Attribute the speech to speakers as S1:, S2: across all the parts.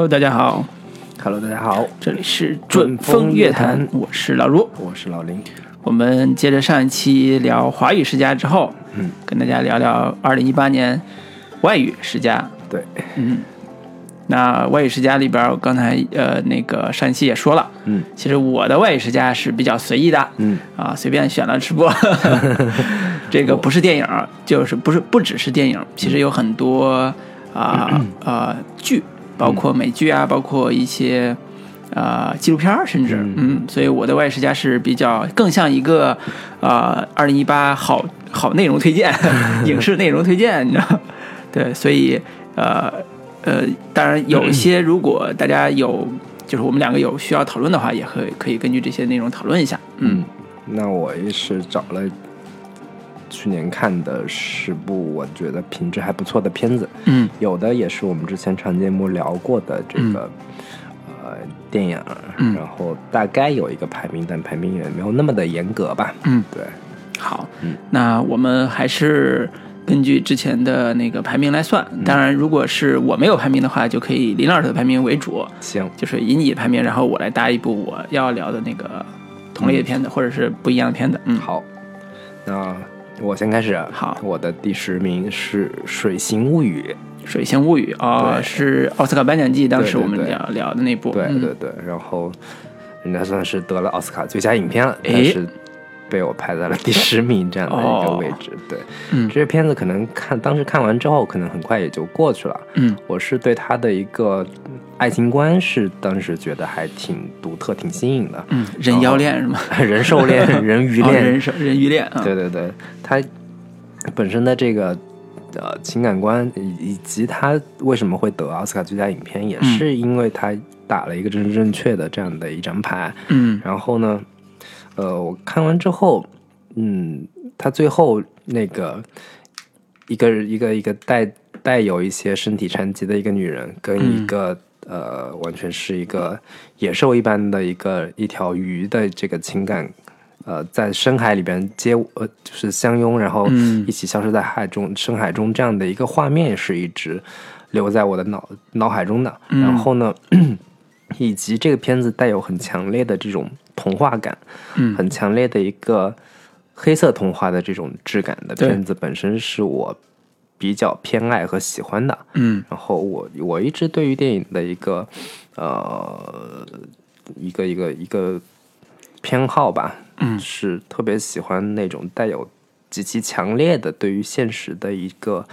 S1: Hello，大家好
S2: ，Hello，大家好，
S1: 这里是准风乐坛，我是老卢。
S2: 我是老林。
S1: 我们接着上一期聊华语世家之后，
S2: 嗯，
S1: 跟大家聊聊二零一八年外语世家。
S2: 对，嗯
S1: 那外语世家里边，我刚才呃那个上一期也说了，
S2: 嗯，
S1: 其实我的外语世家是比较随意的，
S2: 嗯
S1: 啊，随便选了直播。这个不是电影，就是不是不只是电影，其实有很多啊啊、剧，包括美剧啊，包括一些啊、纪录片儿，甚至嗯所以我的外语世家是比较更像一个啊二零一八好好内容推荐，影视内容推荐，你知道？对，所以呃呃，当然有一些，如果大家有，就是我们两个有需要讨论的话，也可以可以根据这些内容讨论一下。嗯
S2: 那我也是找了去年看的十部我觉得品质还不错的片子，
S1: 嗯。
S2: 有的也是我们之前长节目聊过的这个、呃电影，
S1: 嗯。
S2: 然后大概有一个排名，但排名也没有那么的严格吧。
S1: 嗯，
S2: 对，
S1: 好，
S2: 嗯。
S1: 那我们还是根据之前的那个排名来算。当然，如果是我没有排名的话，就可以林老师的排名为主，
S2: 行，
S1: 就是以你排名，然后我来搭一部我要聊的那个同类的片子，或者是不一样的片子。嗯，
S2: 好，那我先开始。啊
S1: 好
S2: 我的第十名是《水形物语》。
S1: 《水形物语》哦，是奥斯卡颁奖季当时我们聊聊的那部。
S2: 对
S1: 嗯
S2: 对对，然后人家算是得了奥斯卡最佳影片了，
S1: 诶
S2: 但是被我排在了第十名这样的一个位置。对，
S1: 嗯
S2: 这些片子可能看当时看完之后，可能很快也就过去了。
S1: 嗯
S2: 我是对他的一个爱情观是当时觉得还挺独特、挺新颖的，
S1: 嗯，人妖恋是吗？
S2: 人兽恋、人鱼恋，
S1: 哦人兽人鱼恋啊。
S2: 对对对，他本身的这个呃情感观以以及他为什么会得奥斯卡最佳影片，也是因为他打了一个真正正确的这样的一张牌。
S1: 嗯
S2: 然后呢，呃，我看完之后，嗯，他最后那个一个一个一个带带有一些身体残疾的一个女人，跟一个、呃完全是一个野兽一般的一个一条鱼的这个情感。呃，在深海里边接呃，就是相拥，然后
S1: 嗯
S2: 一起消失在海中、深海中这样的一个画面，是一直留在我的脑脑海中的。然后呢，以及这个片子带有很强烈的这种童话感，
S1: 嗯。
S2: 很强烈的一个黑色童话的这种质感的片子，本身是我比较偏爱和喜欢的。
S1: 嗯。
S2: 然后我我一直对于电影的一个呃一个一个一个偏好吧，
S1: 嗯。
S2: 是特别喜欢那种带有极其强烈的对于现实的一个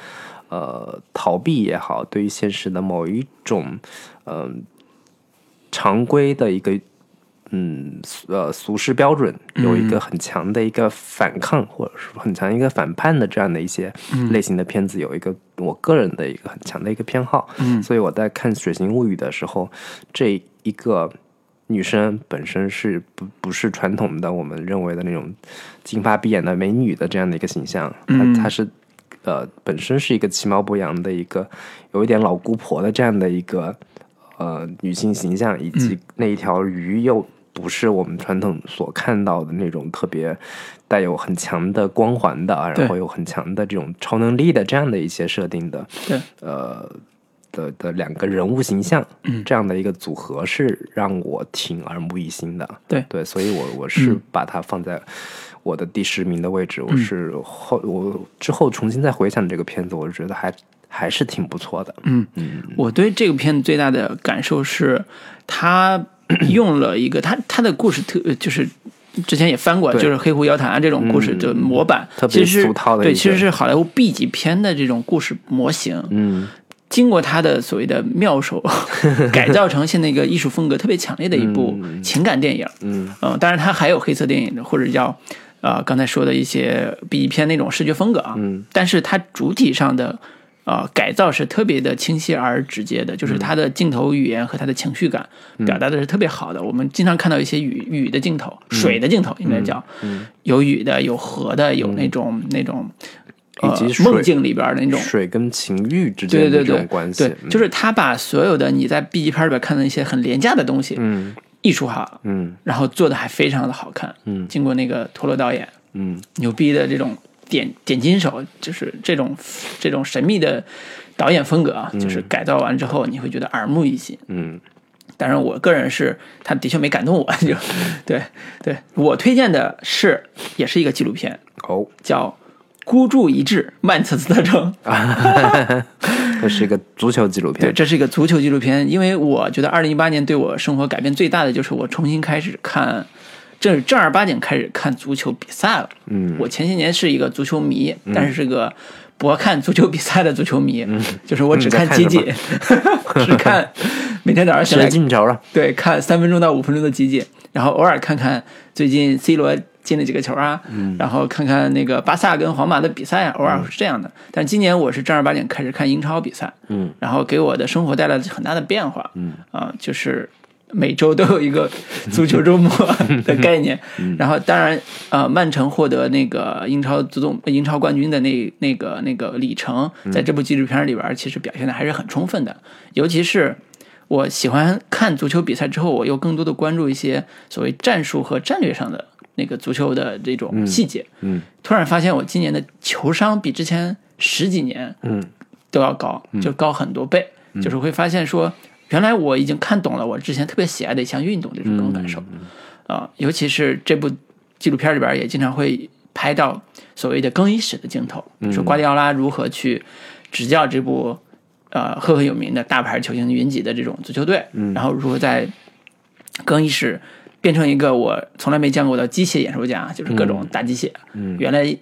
S2: 呃逃避也好，对于现实的某一种嗯、常规的一个嗯俗呃俗世标准有一个很强的一个反抗，或者是很强一个反叛的这样的一些类型的片子，有一个我个人的一个很强的一个偏好。
S1: 嗯。
S2: 所以我在看《水形物语》的时候，这一个女生本身是不不是传统的我们认为的那种金发碧眼的美女的这样的一个形象，
S1: 嗯。
S2: 她她是呃本身是一个其貌不扬的一个有一点老姑婆的这样的一个呃女性形象，以及那一条鱼又不是我们传统所看到的那种特别带有很强的光环的，
S1: 对。
S2: 然后有很强的这种超能力的这样的一些设定的，
S1: 对，
S2: 呃的的两个人物形象，
S1: 嗯。
S2: 这样的一个组合是让我挺耳目一新的。
S1: 对。
S2: 对，所以我我是
S1: 嗯。
S2: 把它放在我的第十名的位置。我是后我之后重新再回想这个片子，我觉得还还是挺不错的。
S1: 嗯。嗯，我对这个片子最大的感受是，他 用了一个他他的故事特就是。之前也翻过，就是《黑狐妖谈》啊这种故事的模板，其实是对，其实是好莱坞 B 级片的这种故事模型。
S2: 嗯
S1: 经过他的所谓的妙手 改造成现在一个艺术风格特别强烈的一部情感电影。
S2: 嗯
S1: 嗯，当然他还有黑色电影的，或者叫呃刚才说的一些 B 级片那种视觉风格啊。
S2: 嗯，
S1: 但是它主体上的呃改造是特别的清晰而直接的，就是他的镜头语言和他的情绪感表达的是特别好的。我们经常看到一些雨雨的镜头、水的镜头，应该叫、有雨的、有河的、有那种、那种。呃
S2: 以及，水
S1: 梦境里边的那种。
S2: 水跟情欲之间的这
S1: 对对对
S2: 种关系，
S1: 对，就是他把所有的你在 B 级片里边看到一些很廉价的东西，
S2: 嗯。
S1: 艺术化，
S2: 嗯。
S1: 然后做的还非常的好看。
S2: 嗯。
S1: 经过那个陀螺导演
S2: 嗯。
S1: 牛逼的这种点点金手，就是这种这种神秘的导演风格啊，就是改造完之后你会觉得耳目一新。
S2: 嗯
S1: 当然，我个人是，他的确没感动我，就对对，我推荐的是，也是一个纪录片，
S2: 哦，
S1: 叫《孤注一掷曼彻斯特城》。
S2: 这是一个足球纪录片对，
S1: 这是一个足球纪录片，因为我觉得二零一八年对我生活改变最大的就是我重新开始看，正是正儿八经开始看足球比赛了。
S2: 嗯。
S1: 我前些年是一个足球迷，但是是个不看足球比赛的足球迷，就是我只看集锦，只看 每天早上起来
S2: 学进球了，
S1: 对看三分钟到五分钟的集锦，然后偶尔看看最近 C 罗进了几个球啊，然后看看那个巴萨跟皇马的比赛啊，偶尔是这样的。但今年我是正儿八经开始看英超比赛，
S2: 嗯，
S1: 然后给我的生活带来了很大的变化，嗯。啊、就是每周都有一个 足球周末的概念。然后当然，呃，曼城获得那个英超足总英超冠军的那那个那个里程，在这部纪录片里边其实表现的还是很充分的，尤其是。我喜欢看足球比赛之后，我又更多的关注一些所谓战术和战略上的那个足球的这种细节。
S2: 嗯
S1: 突然发现我今年的球商比之前十几年
S2: 嗯
S1: 都要高，就高很多倍。就是会发现说，原来我已经看懂了我之前特别喜爱的一项运动这种种感受。啊、尤其是这部纪录片里边也经常会拍到所谓的更衣室的镜头，说瓜迪奥拉如何去执教这部呃赫赫有名的大牌球星云集的这种足球队，然后如何在更衣室变成一个我从来没见过的机械演说家，就是各种打机械。原来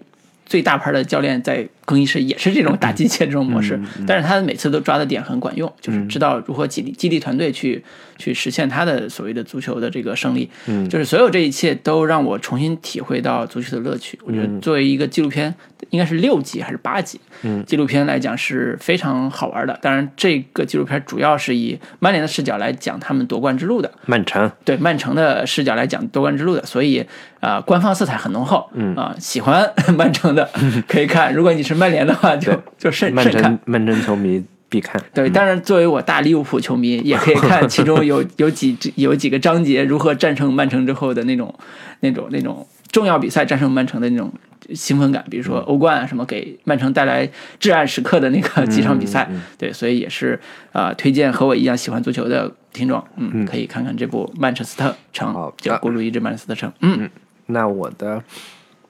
S1: 最大牌的教练在更衣室也是这种打机械这种模式，但是他每次都抓的点很管用，就是知道如何激励激励团队去去实现他的所谓的足球的这个胜利。嗯，就是所有这一切都让我重新体会到足球的乐趣。我觉得作为一个纪录片，应该是六集还是八集？嗯，纪录片来讲是非常好玩的。当然，这个纪录片主要是以曼联的视角来讲他们夺冠之路的。
S2: 曼城，
S1: 对曼城的视角来讲夺冠之路的，所以啊、呃官方色彩很浓厚。嗯啊、喜欢 曼城的 可以看，如果你是曼联的话，就就慎
S2: 曼
S1: 慎看。
S2: 曼城球迷必看。
S1: 对，当然作为我大利物浦球迷，也可以看其中有有几 有几个章节如何战胜曼城之后的那种那种那种重要比赛战胜曼城的那种兴奋感，比如说欧冠啊什么给曼城带来至暗时刻的那个几场比赛。对，所以也是啊、呃推荐和我一样喜欢足球的听众，嗯，可以看看这部《曼彻斯特城
S2: 好》，
S1: 叫《孤注一掷曼彻斯特城》。嗯
S2: 那我的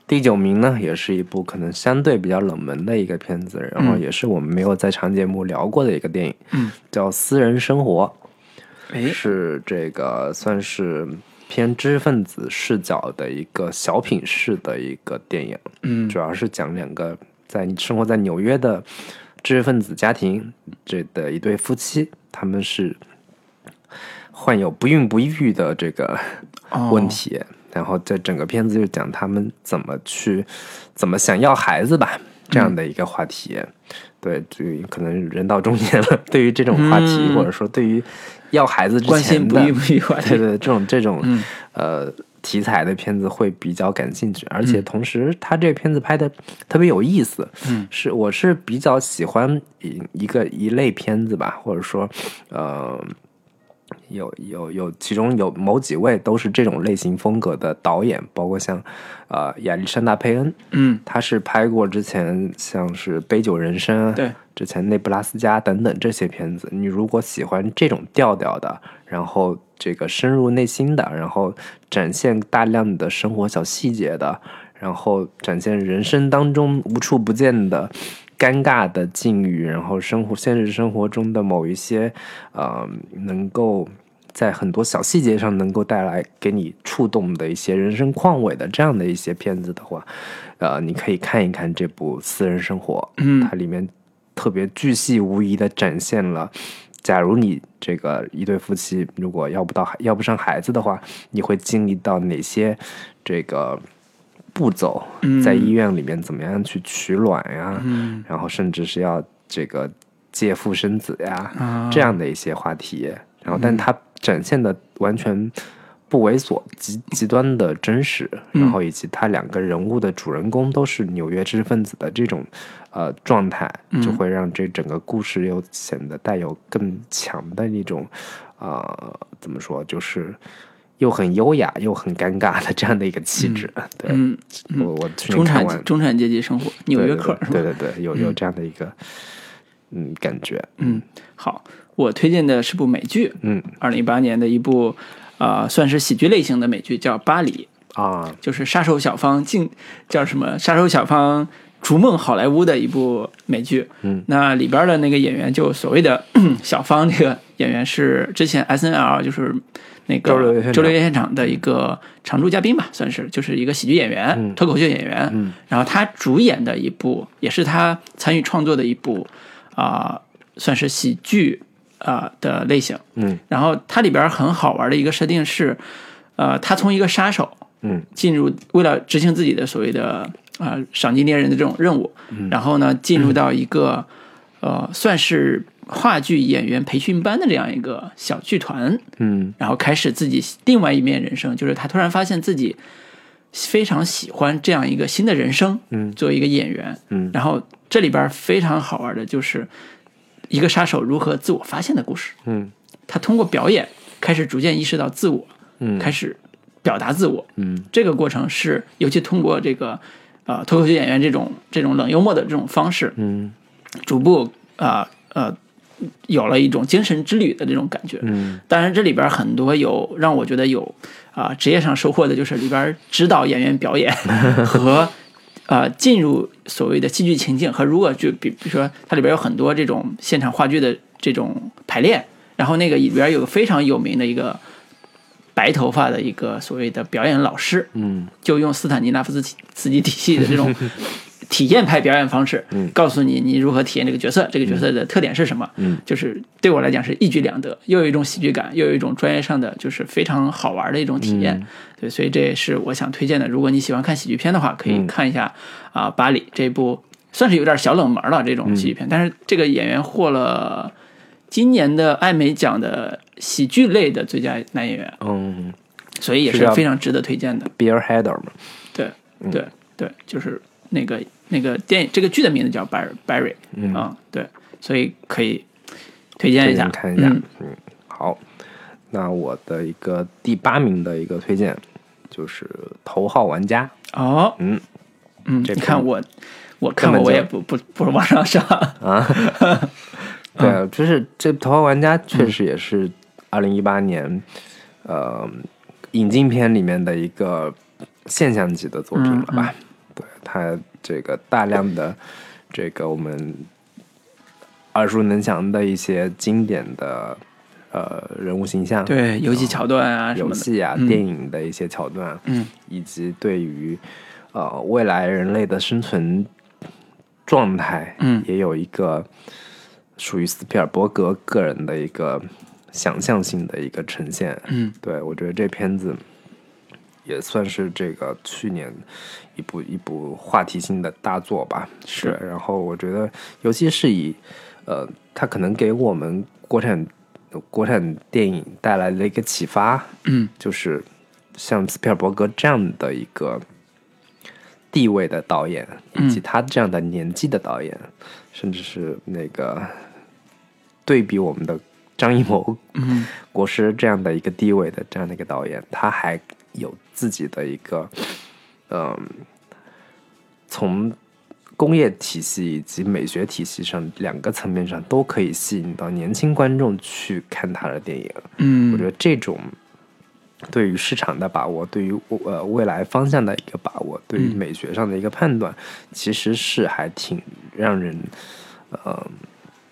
S2: 第九名呢，也是一部可能相对比较冷门的一个片子，然后也是我们没有在长节目聊过的一个电影，
S1: 嗯，
S2: 叫《私人生活》。
S1: 哎，
S2: 是这个算是偏知识分子视角的一个小品式的一个电影，
S1: 嗯
S2: 主要是讲两个在生活在纽约的知识分子家庭这的一对夫妻，他们是患有不孕不育的这个
S1: 哦
S2: 问题。然后这整个片子就讲他们怎么去，怎么想要孩子吧，这样的一个话题。对，对于可能人到中年了，对于这种话题，
S1: 嗯
S2: 或者说对于要孩子之
S1: 关
S2: 前的对对，这种这种、
S1: 嗯
S2: 呃题材的片子会比较感兴趣，而且同时他这个片子拍的特别有意思。
S1: 嗯，
S2: 是我是比较喜欢一一个一类片子吧，或者说呃。有有有，其中有某几位都是这种类型风格的导演，包括像呃亚历山大佩恩，
S1: 嗯。
S2: 他是拍过之前像是《杯酒人生》啊，
S1: 对，
S2: 之前内布拉斯加等等这些片子，你如果喜欢这种调调的，然后这个深入内心的，然后展现大量的生活小细节的，然后展现人生当中无处不见的尴尬的境遇，然后生活现实生活中的某一些呃能够。在很多小细节上能够带来给你触动的一些人生况味的这样的一些片子的话，呃，你可以看一看这部《私人生活》，
S1: 嗯
S2: 它里面特别巨细无遗的展现了，假如你这个一对夫妻如果要不到要不上孩子的话，你会经历到哪些这个步骤？在医院里面怎么样去取卵呀？
S1: 嗯
S2: 然后甚至是要这个借腹生子呀，
S1: 啊
S2: 这样的一些话题。然后，但它展现的完全不猥琐，极极端的真实。然后，以及他两个人物的主人公都是纽约知识分子的这种呃状态，就会让这整个故事又显得带有更强的一种呃怎么说，就是。又很优雅又很尴尬的这样的一个气质，对、
S1: 嗯，
S2: 我我
S1: 中产中产阶级生活，纽约客？
S2: 对对对有有这样的一个嗯感觉。
S1: 嗯，好，我推荐的是部美剧，
S2: 嗯
S1: 二零一八年的一部，呃，算是喜剧类型的美剧，叫《巴黎》，
S2: 啊，
S1: 就是杀手小芳进叫什么？杀手小芳逐梦好莱坞的一部美剧。
S2: 嗯，
S1: 那里边的那个演员，就所谓的 小芳这个演员是之前 S N L 就是那个
S2: 周六夜现场。
S1: 的一个常驻嘉宾吧，算是就是一个喜剧演员、
S2: 嗯。
S1: 脱口秀演员。
S2: 嗯。
S1: 然后他主演的一部，也是他参与创作的一部啊、算是喜剧啊、的类型。
S2: 嗯。
S1: 然后它里边很好玩的一个设定是，呃，他从一个杀手
S2: 嗯。
S1: 进入，为了执行自己的所谓的啊、赏金猎人的这种任务，
S2: 嗯。
S1: 然后呢进入到一个、呃算是话剧演员培训班的这样一个小剧团，
S2: 嗯。
S1: 然后开始自己另外一面人生，就是他突然发现自己非常喜欢这样一个新的人生，
S2: 嗯。
S1: 作为一个演员，
S2: 嗯。
S1: 然后这里边非常好玩的就是一个杀手如何自我发现的故事。
S2: 嗯。
S1: 他通过表演开始逐渐意识到自我，
S2: 嗯。
S1: 开始表达自我。
S2: 嗯。
S1: 这个过程是，尤其通过这个呃脱口秀演员这种这种冷幽默的这种方式，
S2: 嗯。
S1: 逐步啊呃有了一种精神之旅的这种感觉。
S2: 嗯
S1: 当然，这里边很多有让我觉得有啊、职业上收获的，就是里边指导演员表演和 呃进入所谓的戏剧情境和如果就比比如说它里边有很多这种现场话剧的这种排练，然后那个里边有个非常有名的一个白头发的一个所谓的表演老师，
S2: 嗯
S1: 就用斯坦尼拉夫斯基斯基体系的这种体验派表演方式，
S2: 嗯。
S1: 告诉你你如何体验这个角色，这个角色的特点是什么，
S2: 嗯。
S1: 就是对我来讲是一举两得，又有一种喜剧感，又有一种专业上的就是非常好玩的一种体验。
S2: 嗯。
S1: 对，所以这也是我想推荐的。如果你喜欢看喜剧片的话，可以
S2: 嗯。
S1: 看一下啊、巴黎》这部算是有点小冷门了这种喜剧
S2: 嗯
S1: 片，但是这个演员获了今年的艾美奖的喜剧类的最佳男演员，
S2: 嗯
S1: 所以也
S2: 是
S1: 非常值得推荐的。
S2: ，Beer Header 嘛，
S1: 对对对，就是那个那个电影这个剧的名字叫 Barry Barry
S2: 嗯。
S1: 啊、对，所以可以推荐一下，
S2: 看一下。
S1: 嗯。
S2: 嗯，好，那我的一个第八名的一个推荐就是《头号玩家》。
S1: 哦，
S2: 嗯。
S1: 嗯，
S2: 这个
S1: 你看我我看我也不不不是往上上，
S2: 啊，对啊，就是这《头号玩家》确实也是二零一八年，呃，引进片里面的一个现象级的作品了吧？对，它这个大量的这个我们耳熟能详的一些经典的呃人物形象，
S1: 对游戏桥段啊
S2: 游戏啊、
S1: 嗯。
S2: 电影的一些桥段，
S1: 嗯。
S2: 以及对于呃未来人类的生存状态，
S1: 嗯。
S2: 也有一个属于斯皮尔伯格个人的一个想象性的一个呈现。
S1: 嗯。
S2: 对我觉得这片子也算是这个去年一部一部话题性的大作吧。
S1: 是。
S2: 然后我觉得，尤其是以呃，它可能给我们国产国产电影带来了一个启发，
S1: 嗯。
S2: 就是像斯皮尔伯格这样的一个地位的导演，以及他这样的年纪的导演，甚至是那个对比我们的张艺谋
S1: 嗯。
S2: 国师这样的一个地位的这样的一个导演，他还有自己的一个，嗯、从工业体系以及美学体系上两个层面上都可以吸引到年轻观众去看他的电影。
S1: 嗯，
S2: 我觉得这种对于市场的把握，对于呃未来方向的一个把握，对于美学上的一个判断，其实是还挺让人呃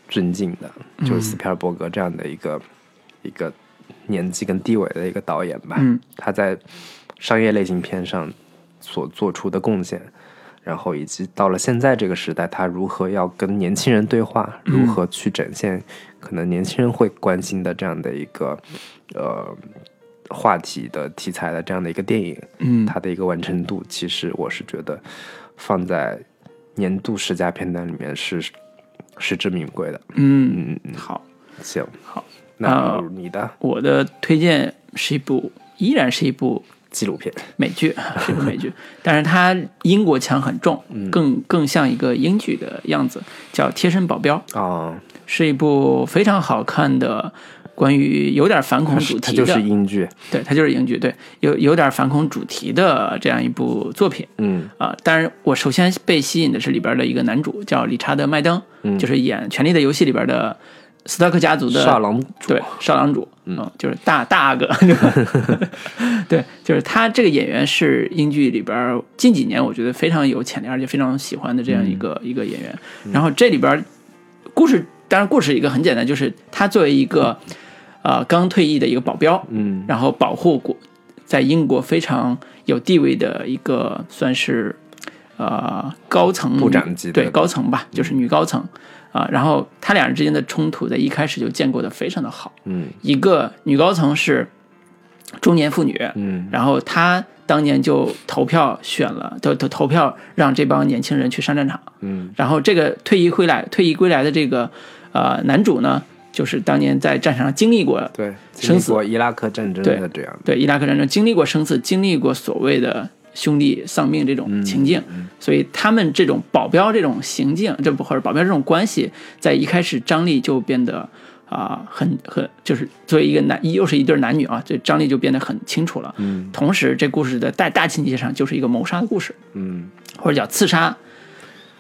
S2: 尊敬的。就是斯皮尔伯格这样的一个、一个年纪跟地位的一个导演吧，
S1: 嗯
S2: 他在商业类型片上所做出的贡献。然后以及到了现在这个时代，他如何要跟年轻人对话，如何去展现可能年轻人会关心的这样的一个呃话题的题材的这样的一个电影，
S1: 嗯
S2: 它的一个完成度，其实我是觉得放在年度十佳片单里面是实至名归的。
S1: 嗯
S2: 嗯嗯，
S1: 好，
S2: 行，
S1: 好，
S2: 那
S1: 啊
S2: 你的
S1: 我的推荐是一部依然是一部
S2: 纪录片，
S1: 美剧，是个美剧，但是它英国腔很重，更更像一个英剧的样子，叫《贴身保镖》。
S2: 啊，
S1: 是一部非常好看的关于有点反恐主题的，
S2: 它就是英剧，
S1: 对，它就是英剧，对，有有点反恐主题的这样一部作品。
S2: 嗯。
S1: 啊。当然，我首先被吸引的是里边的一个男主叫理查德麦登，
S2: 嗯。
S1: 就是演《权力的游戏》里边的斯特克家族的
S2: 少郎主。
S1: 对，少郎主，嗯，就是大大阿哥，对就是他这个演员是英剧里边近几年我觉得非常有潜力，而且非常喜欢的这样一个、一个演员。然后这里边故事，当然故事一个很简单，就是他作为一个呃刚退役的一个保镖，
S2: 嗯。
S1: 然后保护国在英国非常有地位的一个算是呃高层
S2: 部长级的
S1: 对高层吧，就是女高层啊、然后他俩人之间的冲突在一开始就建构的非常的好。
S2: 嗯
S1: 一个女高层是中年妇女，
S2: 嗯
S1: 然后她当年就投票选了，投投投票让这帮年轻人去上战场。
S2: 嗯
S1: 然后这个退役归来，退役归来的这个呃男主呢，就是当年在战场上经历过
S2: 对，经
S1: 生死
S2: 历过伊拉克战争的这样，
S1: 对伊拉克战争经历过生死，经历过所谓的兄弟丧命这种情境，所以他们这种保镖这种行径，这不或者保镖这种关系，在一开始张力就变得啊、很很就是作为一个男又是一对男女啊，这张力就变得很清楚了。
S2: 嗯。
S1: 同时，这故事的大大情节上就是一个谋杀的故事，
S2: 嗯。
S1: 或者叫刺杀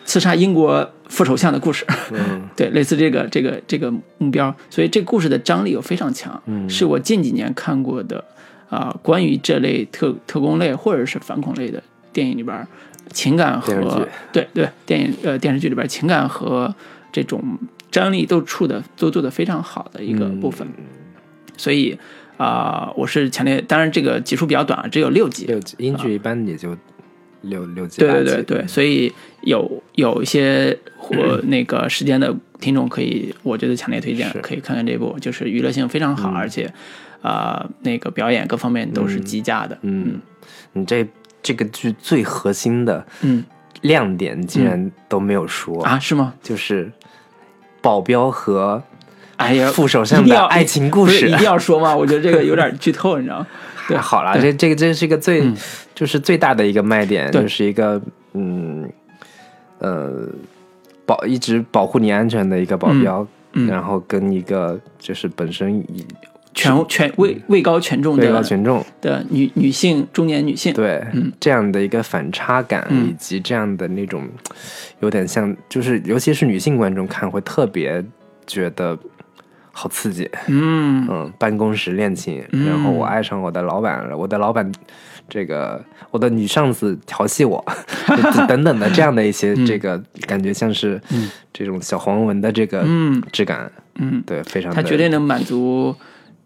S1: 刺杀英国副首相的故事。
S2: 嗯。
S1: 对，类似这个这个这个目标，所以这故事的张力又非常强，
S2: 嗯。
S1: 是我近几年看过的啊、关于这类特特工类或者是反恐类的电影里边儿，情感和对对电影呃电视剧里边儿情感和这种张力都处的都做的非常好的一个部分，
S2: 嗯。
S1: 所以啊、我是强烈，当然这个集数比较短啊，只有六集，
S2: 六集，英剧一般也就六六集，
S1: 对对对对，所以有有一些或那个时间的听众可以，我觉得强烈推荐可以看看这部，就是娱乐性非常好，而且啊、那个表演各方面都是极佳的。
S2: 嗯，你这这个剧最核心的
S1: 嗯
S2: 亮点竟然都没有说，
S1: 啊，是吗？
S2: 就是保镖和
S1: 哎呀，
S2: 副首相
S1: 一定要
S2: 的爱情故事
S1: 一。定要说吗？我觉得这个有点剧透，你知道吗？对
S2: 太好了，这这个这是一个最、
S1: 嗯
S2: 就是最大的一个卖点，就是一个嗯呃保一直保护你安全的一个保镖，然后跟一个就是本身以
S1: 权权位位高权重的
S2: 位高权重
S1: 的女女性中年女性，
S2: 对、
S1: 嗯。
S2: 这样的一个反差感，
S1: 嗯
S2: 以及这样的那种有点像，就是尤其是女性观众看会特别觉得好刺激，
S1: 嗯。
S2: 嗯，办公室恋情，
S1: 嗯
S2: 然后我爱上我的老板了，我的老板，这个我的女上司调戏我，就等等的这样的一些，这个感觉像是这种小黄文的这个
S1: 嗯
S2: 质感，
S1: 嗯，
S2: 对，非常的
S1: 它绝对能满足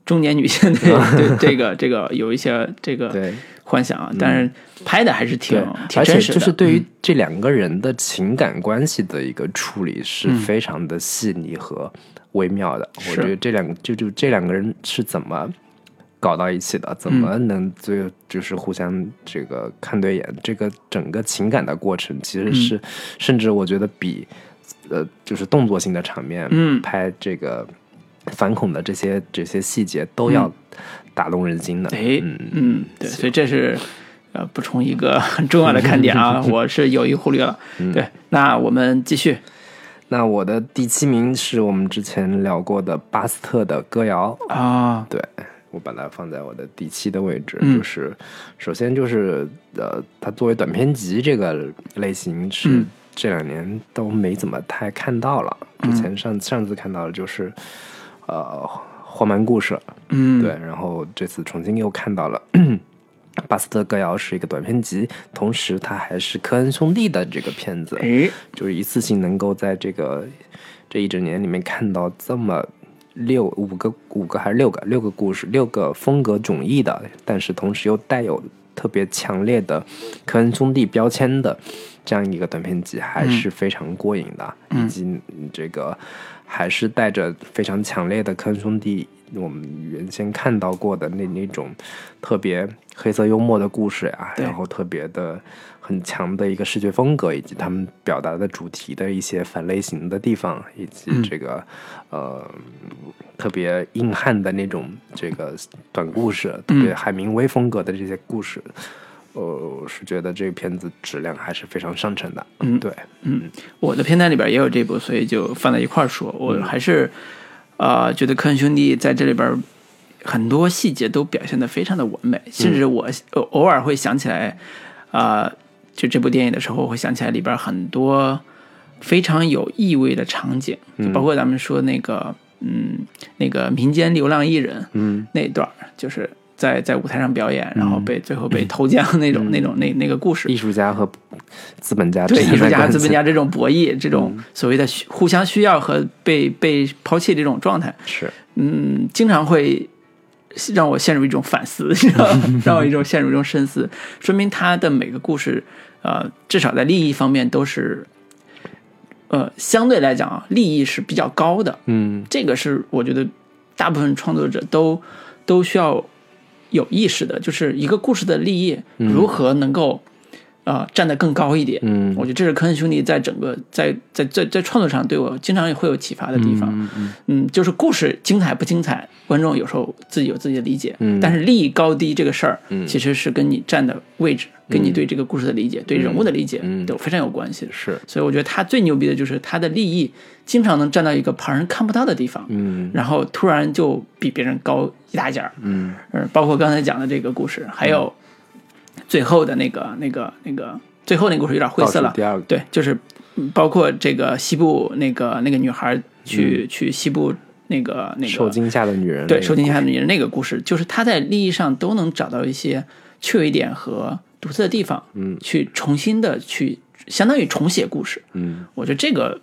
S1: 中年女性 对对这个这个有一些这个
S2: 对。
S1: 幻想啊，但是拍的还是挺
S2: 对，而且
S1: 挺真实的。
S2: 就是对于
S1: 嗯。
S2: 这两个人的情感关系的一个处理是
S1: 嗯。
S2: 非常的细腻和微妙的。我觉得这两个就就这两个人是怎么搞到一起的，怎么
S1: 嗯
S2: 能最后就是互相这个看对眼，这个整个情感的过程其
S1: 嗯
S2: 实是，甚至我觉得比呃就是动作性的场面，
S1: 嗯。
S2: 拍这个反恐的这些这些细节都要打动人心的。
S1: 哎，
S2: 嗯
S1: 嗯，对，所以这是呃补充一个 很重要的看点啊，我是有意忽略了。
S2: 嗯
S1: 对，那我们继续。
S2: 那我的第七名是我们之前聊过的巴斯特的歌谣，
S1: 啊，
S2: 对我把它放在我的第七的位置。
S1: 嗯
S2: 就是首先就是呃，它作为短篇集这个类型是
S1: 嗯
S2: 这两年都没怎么太看到了。之前上上次看到的就是呃荒蛮故事，
S1: 嗯，
S2: 对，然后这次重新又看到了。巴斯特歌谣是一个短片集，同时它还是科恩兄弟的这个片子。
S1: 哎，
S2: 就是一次性能够在这个这一整年里面看到这么六五个五个还是六个六个故事，六个风格迥异的，但是同时又带有特别强烈的科恩兄弟标签的这样一个短片集，还是非常过瘾的，以及嗯这个还是带着非常强烈的坑兄弟。我们原先看到过的那那种特别黑色幽默的故事呀、
S1: 对
S2: 然后特别的很强的一个视觉风格，以及他们表达的主题的一些反类型的地方，以及这个、呃特别硬汉的那种这个短故事，特别海明威风格的这些故事。呃，我是觉得这个片子质量还是非常上乘的。
S1: 嗯
S2: 对，嗯
S1: 我的片单里边也有这部，所以就放在一块儿说。我还是呃，觉得科恩兄弟在这里边很多细节都表现的非常的完美，甚至我偶偶尔会想起来，啊、就这部电影的时候，我会想起来里边很多非常有意味的场景，就包括咱们说那个，嗯，那个民间流浪艺人，
S2: 嗯
S1: 那一段儿，就是在在舞台上表演，然后被最后被投江那种、那种那那个故事。
S2: 艺，术家和资本家
S1: 对艺术家和资本家这种博弈，这种所谓的需互相需要和被被抛弃这种状态，
S2: 是。
S1: 嗯，经常会让我陷入一种反思，让我一种陷入一种深思，说明他的每个故事，呃，至少在利益方面都是，呃，相对来讲啊，利益是比较高的，
S2: 嗯。
S1: 这个是我觉得大部分创作者都都需要有意识的，就是一个故事的利益如何能够啊、呃站得更高一点。
S2: 嗯
S1: 我觉得这是科恩兄弟在整个在在在在创作上对我经常会有启发的地方。
S2: 嗯嗯
S1: 嗯，就是故事精彩不精彩，观众有时候自己有自己的理解。
S2: 嗯
S1: 但是利益高低这个事儿，
S2: 嗯
S1: 其实是跟你站的位置、跟你对这个故事的理解、对人物的理解
S2: 嗯
S1: 都非常有关系的。
S2: 是
S1: 所以我觉得他最牛逼的就是他的利益经常能站到一个旁人看不到的地方，
S2: 嗯
S1: 然后突然就比别人高一大截
S2: 嗯，
S1: 包括刚才讲的这个故事，还有最后的那个、那个、那个，最后那个故事有点晦涩了。
S2: 第二个。
S1: 对，就是嗯包括这个西部那个那个女孩去、去西部那个那个
S2: 嗯受惊吓的女人
S1: 对受惊吓的女人那个故事，就是她在利益上都能找到一些趣味点和独特的地方，
S2: 嗯。
S1: 去重新的去相当于重写故事。
S2: 嗯。
S1: 我觉得这个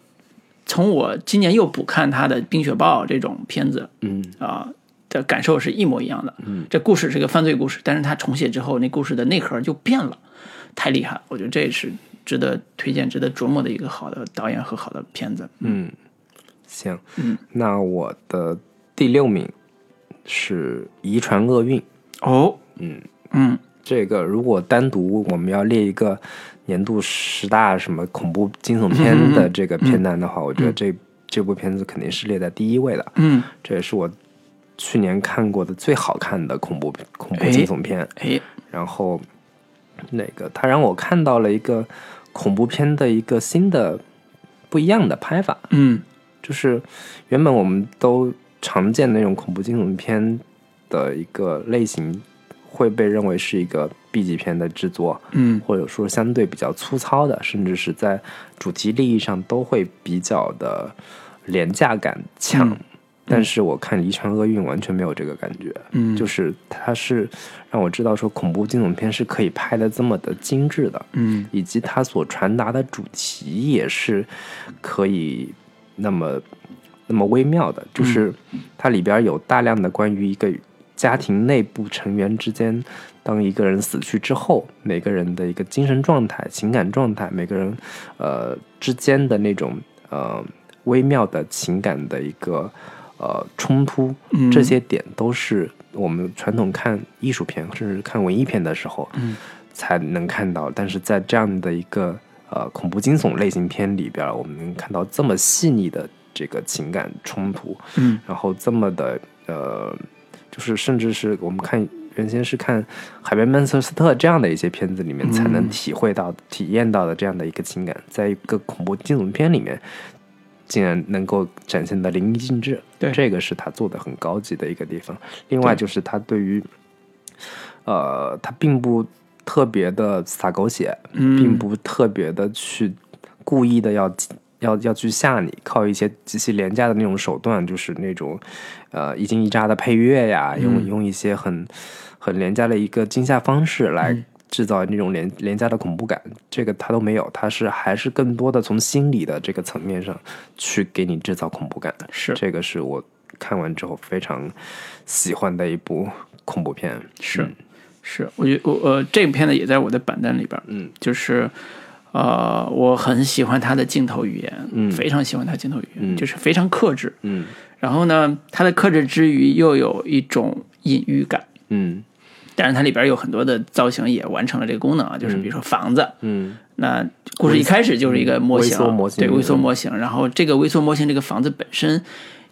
S1: 从我今年又补看他的《冰雪暴》这种片子
S2: 嗯。
S1: 啊、的感受是一模一样的。嗯，这故事是个犯罪故事，但是它重写之后，那故事的内核就变了，太厉害了！我觉得这也是值得推荐、值得琢磨的一个好的导演和好的片子。
S2: 嗯，行，
S1: 嗯，
S2: 那我的第六名是《遗传厄运》。
S1: 哦，
S2: 嗯
S1: 嗯
S2: 这个如果单独我们要列一个年度十大什么恐怖惊悚片的这个片单的话，我觉得这这部片子肯定是列在第一位的。
S1: 嗯，
S2: 这也是我去年看过的最好看的恐怖恐怖
S1: 哎
S2: 惊悚片。
S1: 哎，
S2: 然后那个他让我看到了一个恐怖片的一个新的不一样的拍法，
S1: 嗯。
S2: 就是原本我们都常见那种恐怖惊悚片的一个类型，会被认为是一个 B 级片的制作，
S1: 嗯。
S2: 或者说相对比较粗糙的，甚至是在主题利益上都会比较的廉价感强。
S1: 嗯
S2: 但是我看《遗传厄运》完全没有这个感觉，
S1: 嗯，
S2: 就是它是让我知道说恐怖惊悚片是可以拍的这么的精致的，
S1: 嗯
S2: 以及它所传达的主题也是可以那么那么微妙的，就是它里边有大量的关于一个家庭内部成员之间，当一个人死去之后，每个人的一个精神状态、情感状态，每个人呃之间的那种呃微妙的情感的一个呃冲突，
S1: 嗯
S2: 这些点都是我们传统看艺术片甚至看文艺片的时候，
S1: 嗯
S2: 才能看到。但是在这样的一个呃恐怖惊悚类型片里边，我们能看到这么细腻的这个情感冲突，
S1: 嗯
S2: 然后这么的呃，就是甚至是我们看原先是看《海边曼彻斯特》这样的一些片子里面才能
S1: 嗯
S2: 体会到、体验到的这样的一个情感，在一个恐怖惊悚片里面。竟然能够展现的淋漓尽致，
S1: 对。
S2: 这个是他做的很高级的一个地方。另外就是他对于，呃，他并不特别的撒狗血，
S1: 嗯。
S2: 并不特别的去故意的要要要去吓你，靠一些极其廉价的那种手段，就是那种呃一惊一乍的配乐呀，用
S1: 嗯。
S2: 用一些很很廉价的一个惊吓方式来
S1: 嗯
S2: 制造那种廉廉价的恐怖感，这个他都没有，他是还是更多的从心理的这个层面上去给你制造恐怖感，
S1: 是。
S2: 这个是我看完之后非常喜欢的一部恐怖片，
S1: 是
S2: 嗯。
S1: 是，我觉得我呃这部片子也在我的榜单里边，
S2: 嗯。
S1: 就是呃我很喜欢他的镜头语言，
S2: 嗯。
S1: 非常喜欢他镜头语言，
S2: 嗯。
S1: 就是非常克制。
S2: 嗯。
S1: 然后呢，他的克制之余又有一种隐喻感。
S2: 嗯
S1: 当然，它里边有很多的造型也完成了这个功能啊，就是比如说房子，
S2: 嗯。
S1: 那故事一开始就是一个模型，
S2: 微模型
S1: 对微缩模型，然后这个微缩模型这个房子本身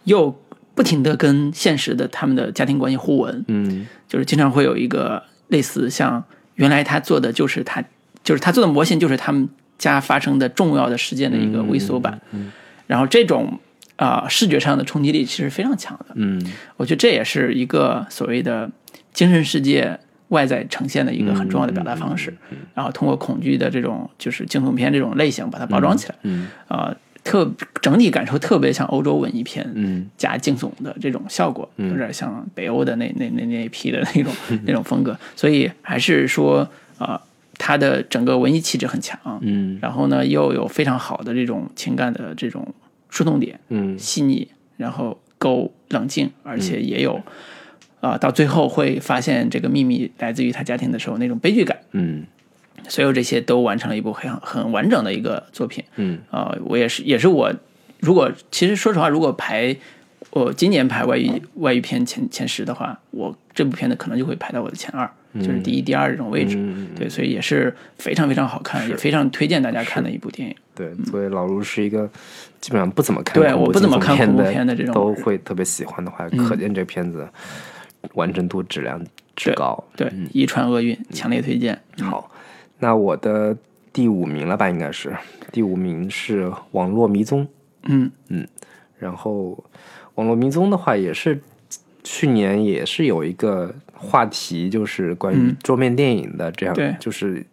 S1: 又不停的跟现实的他们的家庭关系互文，
S2: 嗯。
S1: 就是经常会有一个类似像原来他做的就是他就是他做的模型就是他们家发生的重要的事件的一个微缩版，嗯。然后这种啊、视觉上的冲击力其实非常强的。
S2: 嗯。
S1: 我觉得这也是一个所谓的精神世界外在呈现的一个很重要的表达方式。然后通过恐惧的这种就是惊悚片这种类型把它包装起来，
S2: 嗯
S1: 啊、特整体感受特别像欧洲文艺片，
S2: 嗯。
S1: 加惊悚的这种效果，有点像北欧的那那那那一批的那种 那种风格，所以还是说啊、它的整个文艺气质很强，
S2: 嗯。
S1: 然后呢又有非常好的这种情感的这种触动点，
S2: 嗯。
S1: 细腻，然后够冷静，而且也有啊、到最后会发现这个秘密来自于他家庭的时候那种悲剧感，
S2: 嗯
S1: 所有这些都完成了一部很很完整的一个作品。
S2: 嗯
S1: 啊、我也是，也是我如果其实说实话，如果排我今年排外语外语片前前十的话，我这部片子可能就会排到我的前二，就是第一、第二这种位置。
S2: 嗯
S1: 对，所以也是非常非常好看，也非常推荐大家看的一部电影。
S2: 对，所以老卢是一个基本上不怎么看
S1: 对我不怎么看恐怖片的这种
S2: 都会特别喜欢的话，可见这片子完成度质量之
S1: 对
S2: 高。
S1: 对，遗传厄运，强烈推荐。
S2: 好，那我的第五名了吧？应该是第五名是《网络迷踪》。
S1: 嗯嗯
S2: 然后《网络迷踪》的话，也是去年也是有一个话题，就是关于桌面电影的这样，
S1: 嗯
S2: 就是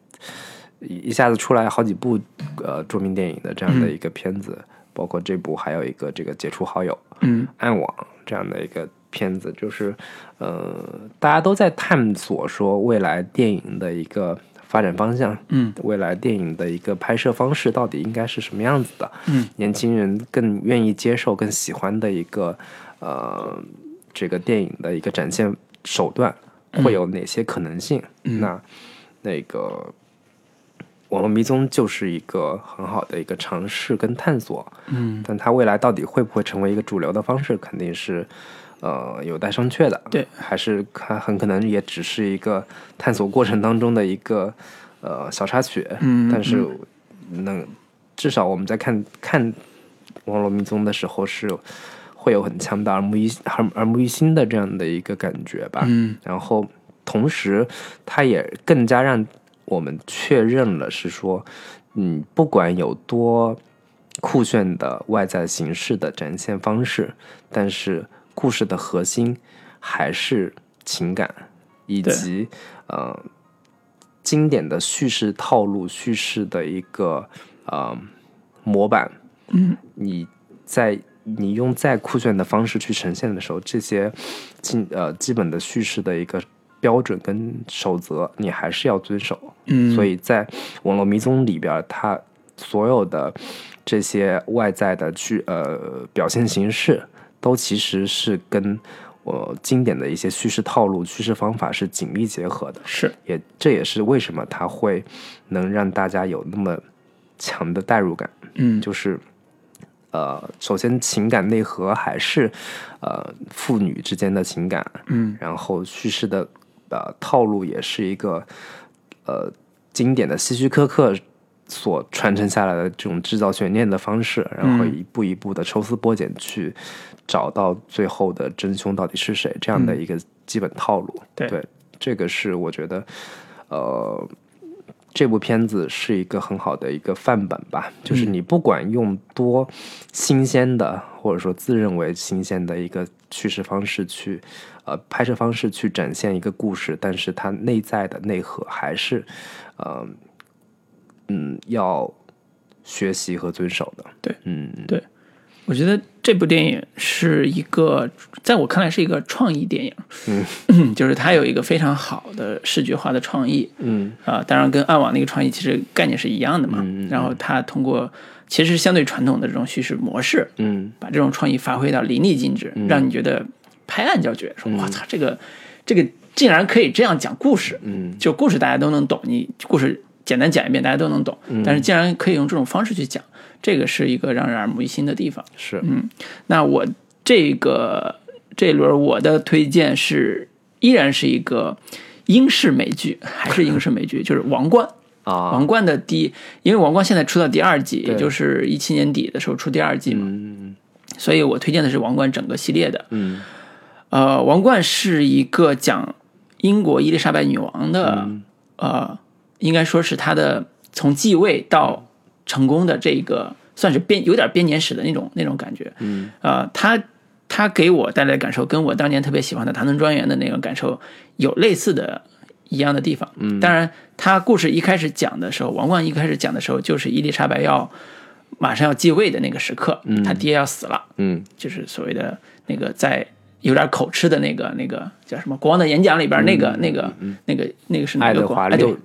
S2: 一一下子出来好几部呃桌面电影的这样的一个片子，包括这部，还有一个这个解除好友、
S1: 嗯
S2: 暗网这样的一个片子，就是呃大家都在探索说未来电影的一个发展方向，
S1: 嗯，
S2: 未来电影的一个拍摄方式到底应该是什么样子的，
S1: 嗯，
S2: 年轻人更愿意接受、更喜欢的一个呃这个电影的一个展现手段会有哪些可能性？那那个。网络迷踪就是一个很好的一个尝试跟探索，
S1: 嗯，
S2: 但它未来到底会不会成为一个主流的方式，肯定是呃有待商榷的。
S1: 对，
S2: 还是它很可能也只是一个探索过程当中的一个呃小插曲。
S1: 嗯
S2: 但是能至少我们在看看网络迷踪的时候是会有很强大耳目一耳耳目一新的这样的一个感觉吧。
S1: 嗯
S2: 然后同时，它也更加让我们确认了是说，嗯，不管有多酷炫的外在形式的展现方式，但是故事的核心还是情感，以及呃经典的叙事套路、叙事的一个呃模板。
S1: 嗯，
S2: 你在你用再酷炫的方式去呈现的时候，这些基呃基本的叙事的一个标准跟守则，你还是要遵守。
S1: 嗯，
S2: 所以在网络迷踪里边，它所有的这些外在的去呃表现形式，都其实是跟我、经典的一些叙事套路、叙事方法是紧密结合的。
S1: 是
S2: 也这也是为什么它会能让大家有那么强的代入感。
S1: 嗯
S2: 就是呃，首先情感内核还是呃父女之间的情感，
S1: 嗯
S2: 然后叙事的呃套路也是一个呃经典的希区柯克所传承下来的这种制造悬念的方式，然后一步一步的抽丝剥茧去找到最后的真凶到底是谁，这样的一个基本套路。
S1: 对
S2: 对，这个是我觉得呃。这部片子是一个很好的一个范本吧，就是你不管用多新鲜的，或者说自认为新鲜的一个叙事方式去，呃，拍摄方式去展现一个故事，但是它内在的内核还是，呃，嗯，要学习和遵守的。
S1: 对，
S2: 嗯，对
S1: 我觉得这部电影是一个，在我看来是一个创意电影。嗯，就是它有一个非常好的视觉化的创意。
S2: 嗯
S1: 啊、当然跟暗网那个创意其实概念是一样的嘛。
S2: 嗯
S1: 然后它通过其实相对传统的这种叙事模式，
S2: 嗯
S1: 把这种创意发挥到淋漓尽致，让你觉得拍案叫绝，说我操，这个这个竟然可以这样讲故事。
S2: 嗯
S1: 就故事大家都能懂，你故事简单讲一遍大家都能懂，
S2: 嗯。
S1: 但是竟然可以用这种方式去讲，这个是一个让人耳目一新的地方。
S2: 是，嗯。
S1: 那我这个这一轮我的推荐是依然是一个英式美剧，还是英式美剧，就是《王冠》。
S2: 啊，
S1: 王冠的第，因为王冠现在出到第二季，也就是一七年底的时候出第二季嘛，
S2: 嗯。
S1: 所以我推荐的是王冠整个系列的。
S2: 嗯。
S1: 呃，王冠是一个讲英国伊丽莎白女王的，
S2: 嗯。
S1: 呃，应该说是他的从继位到成功的这个算是编有点编年史的那种那种感觉。
S2: 嗯，
S1: 呃，他他给我带来的感受，跟我当年特别喜欢的《唐顿庄园》的那个感受有类似的一样的地方。
S2: 嗯，
S1: 当然，他故事一开始讲的时候，王冠一开始讲的时候，就是伊丽莎白要马上要继位的那个时刻，
S2: 嗯
S1: 他爹要死了，
S2: 嗯
S1: 就是所谓的那个在。有点口吃的那个、那个叫什么《国王的演讲》里边那个、那个、那个、那个是哪
S2: 爱
S1: 个国王？
S2: 德华六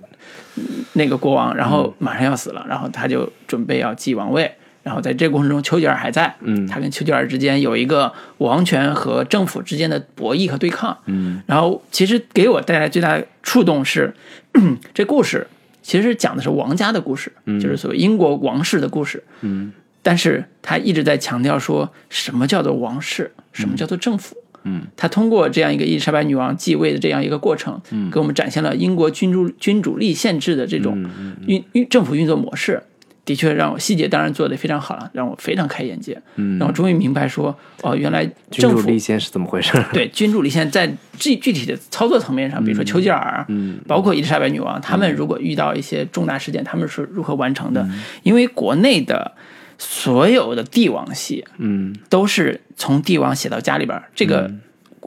S1: 那个国王，然后马上要死了，然后他就准备要继王位。然后在这个过程中，丘吉尔还在，
S2: 嗯
S1: 他跟丘吉尔之间有一个王权和政府之间的博弈和对抗。
S2: 嗯
S1: 然后其实给我带来最大的触动是，这故事其实讲的是王家的故事，就是所谓英国王室的故事。
S2: 嗯
S1: 但是他一直在强调说什么叫做王室，什么叫做政府。
S2: 嗯，
S1: 他通过这样一个伊丽莎白女王继位的这样一个过程，嗯，给我们展现了英国君主君主立宪制的这种运运政府运作模式。的确让我细节当然做得非常好了，让我非常开眼界，
S2: 嗯，
S1: 让我终于明白说，哦，原来
S2: 君
S1: 政府
S2: 主立宪是怎么回事？
S1: 对 君主立宪在具具体的操作层面上，比如说丘吉尔，
S2: 嗯，
S1: 包括伊丽莎白女王，他们如果遇到一些重大事件，他们是如何完成的？
S2: 嗯。
S1: 因为国内的所有的帝王戏
S2: 嗯。
S1: 都是从帝王写到家里边儿，这个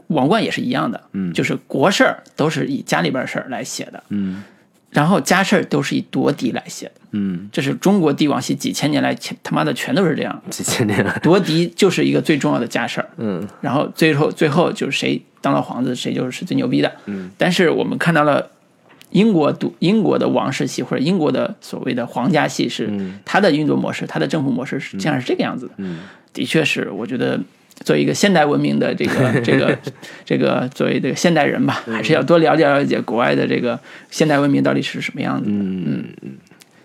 S1: 王冠也是一样的，
S2: 嗯。
S1: 就是国事儿都是以家里边儿事儿来写的，
S2: 嗯。
S1: 然后家事儿都是以夺嫡来写的，
S2: 嗯，
S1: 这是中国帝王戏几千年来全他妈的全都是这样，
S2: 几千年来，
S1: 夺嫡就是一个最重要的家事儿。
S2: 嗯。
S1: 然后最后最后就是谁当了皇子，谁就是最牛逼的。
S2: 嗯，
S1: 但是我们看到了英国独英国的王室系或者英国的所谓的皇家系是
S2: 嗯
S1: 它的运作模式，它的政府模式是竟然是这个样子的。
S2: 嗯
S1: 的确是，我觉得作为一个现代文明的这个 这个这个作为这个现代人吧，还是要多了解了解国外的这个现代文明到底是什么样子的。
S2: 嗯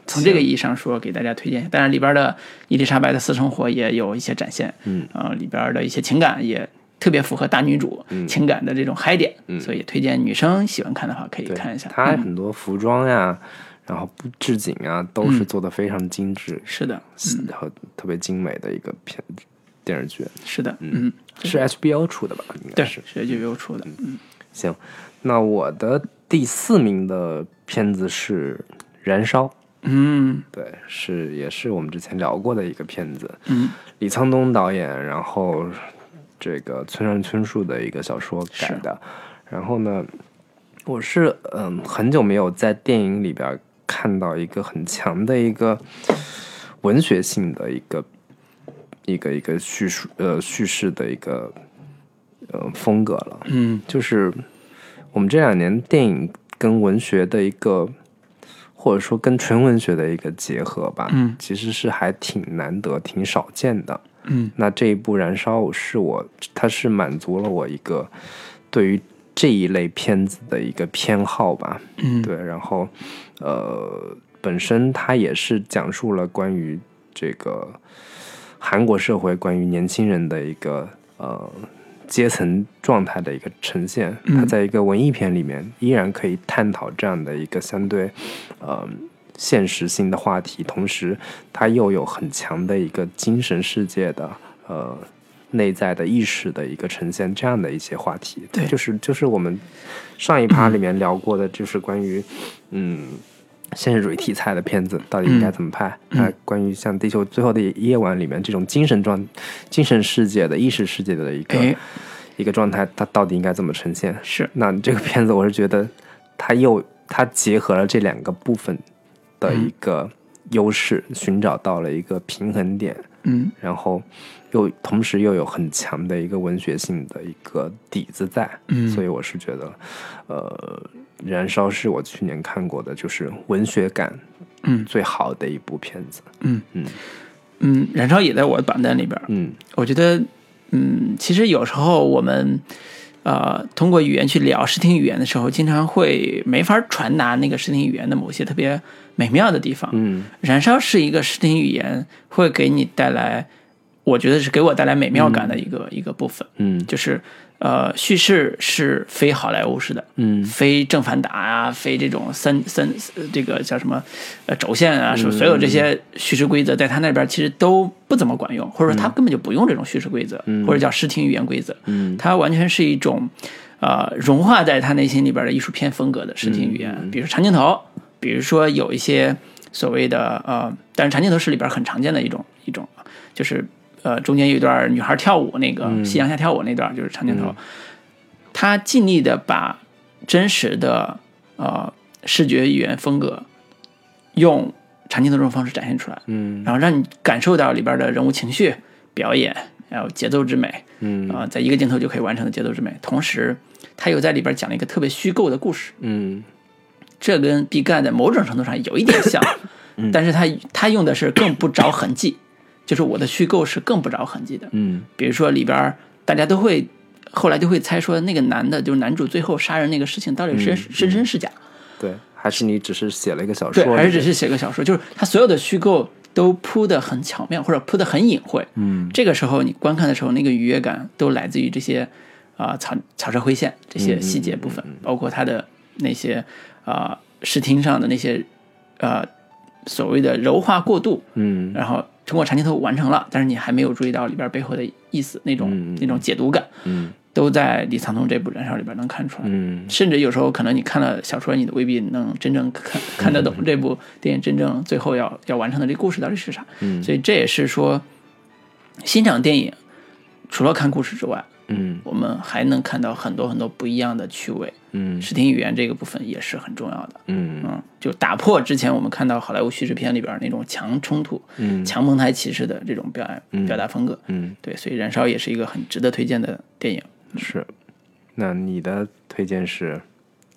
S1: 从这个意义上说，给大家推荐。当然，里边的伊丽莎白的私生活也有一些展现，
S2: 嗯，
S1: 呃，里边的一些情感也特别符合大女主情感的这种嗨点，
S2: 嗯。
S1: 所以推荐女生喜欢看的话可以，看一下。
S2: 它
S1: 嗯
S2: 很多服装呀，然后布置景啊，都是做的非常精致，
S1: 是的，
S2: 然后特别精美的一个片电视剧，
S1: 是的，嗯，
S2: 是 HBO 出的吧？应该
S1: 对，
S2: 是。
S1: HBO 出的，嗯，
S2: 行，那我的第四名的片子是《燃烧》，
S1: 嗯。
S2: 对，是也是我们之前聊过的一个片子，
S1: 嗯，
S2: 李沧东导演，然后这个村上春树的一个小说改的。然后呢，我是嗯很久没有在电影里边看到一个很强的一个文学性的一个一个一个叙述呃叙事的一个呃风格了。
S1: 嗯
S2: 就是我们这两年电影跟文学的一个，或者说跟纯文学的一个结合吧，
S1: 嗯
S2: 其实是还挺难得、挺少见的。
S1: 嗯
S2: 那这一部《燃烧》是我，它是满足了我一个对于这一类片子的一个偏好吧。
S1: 嗯，
S2: 对，然后呃，本身它也是讲述了关于这个韩国社会关于年轻人的一个呃阶层状态的一个呈现。
S1: 嗯
S2: 它在一个文艺片里面依然可以探讨这样的一个相对呃现实性的话题，同时它又有很强的一个精神世界的呃。内在的意识的一个呈现，这样的一些话题，
S1: 对
S2: 就是就是我们上一趴里面聊过的，就是关于嗯现实主义题材的片子到底应该怎么拍？那、关于像《地球最后的夜晚》里面这种精神状、精神世界的意识世界的一个、
S1: 哎，
S2: 一个状态，它到底应该怎么呈现？
S1: 是，
S2: 那这个片子，我是觉得它又它结合了这两个部分的一个优势，寻找到了一个平衡点，
S1: 嗯。
S2: 然后又同时又有很强的一个文学性的一个底子在，
S1: 嗯。
S2: 所以我是觉得，呃，《燃烧》是我去年看过的，就是文学感
S1: 嗯。
S2: 最好的一部片子。
S1: 嗯。
S2: 嗯。
S1: 嗯，燃烧也在我的榜单里边。
S2: 嗯。
S1: 我觉得，嗯，其实有时候我们呃通过语言去聊视听语言的时候，经常会没法传达那个视听语言的某些特别美妙的地方。
S2: 嗯。
S1: 燃烧是一个视听语言会给你带来，我觉得是给我带来美妙感的一个、一个部分，
S2: 嗯。
S1: 就是呃叙事是非好莱坞式的，
S2: 嗯。
S1: 非正反打啊，非这种三三呃这个叫什么呃轴线啊，是所有这些叙事规则，在他那边其实都不怎么管用，或者说他根本就不用这种叙事规则，或者叫视听语言规则，
S2: 嗯。
S1: 它完全是一种呃融化在他内心里边的艺术片风格的视听语言，比如说长镜头，比如说有一些所谓的呃，但是长镜头是里边很常见的一种一种，就是呃中间有一段女孩跳舞那个夕阳下跳舞那段就是长镜头，他尽力的把真实的呃视觉语言风格用长镜头这种方式展现出来，
S2: 嗯。
S1: 然后让你感受到里边的人物情绪、表演，还有节奏之美，
S2: 嗯。
S1: 啊、在一个镜头就可以完成的节奏之美。同时，他又在里边讲了一个特别虚构的故事，
S2: 嗯
S1: 这跟毕赣的某种程度上有一点像，但是他他用的是更不着痕迹，就是我的虚构是更不着痕迹的。
S2: 嗯
S1: 比如说里边大家都会后来就会猜说那个男的，就是男主最后杀人那个事情到底是是真是假？
S2: 对，还是你只是写了一个小
S1: 对，
S2: 说，
S1: 还是只是写个小说？就是他所有的虚构都铺的很巧妙，或者铺的很隐晦。
S2: 嗯
S1: 这个时候你观看的时候，那个愉悦感都来自于这些啊、草草蛇灰线这些细节部分，包括他的那些啊、视听上的那些呃所谓的柔化过渡，
S2: 嗯
S1: 然后通过长镜头完成了，但是你还没有注意到里边背后的意思，那种、那种解读感，
S2: 嗯
S1: 都在李沧东这部《燃烧》里边能看出来。
S2: 嗯
S1: 甚至有时候可能你看了小说，你都未必能真正看 看得懂这部电影真正最后要要完成的这故事到底是啥。
S2: 嗯
S1: 所以这也是说，欣赏电影除了看故事之外，
S2: 嗯
S1: 我们还能看到很多很多不一样的趣味。
S2: 嗯
S1: 视听语言这个部分也是很重要的。
S2: 嗯
S1: 嗯，就打破之前我们看到好莱坞叙事片里边那种强冲突、
S2: 嗯
S1: 强蒙太奇式的这种表演表达风格。
S2: 嗯
S1: 对，所以《燃烧》也是一个很值得推荐的电影。
S2: 是。那你的推荐是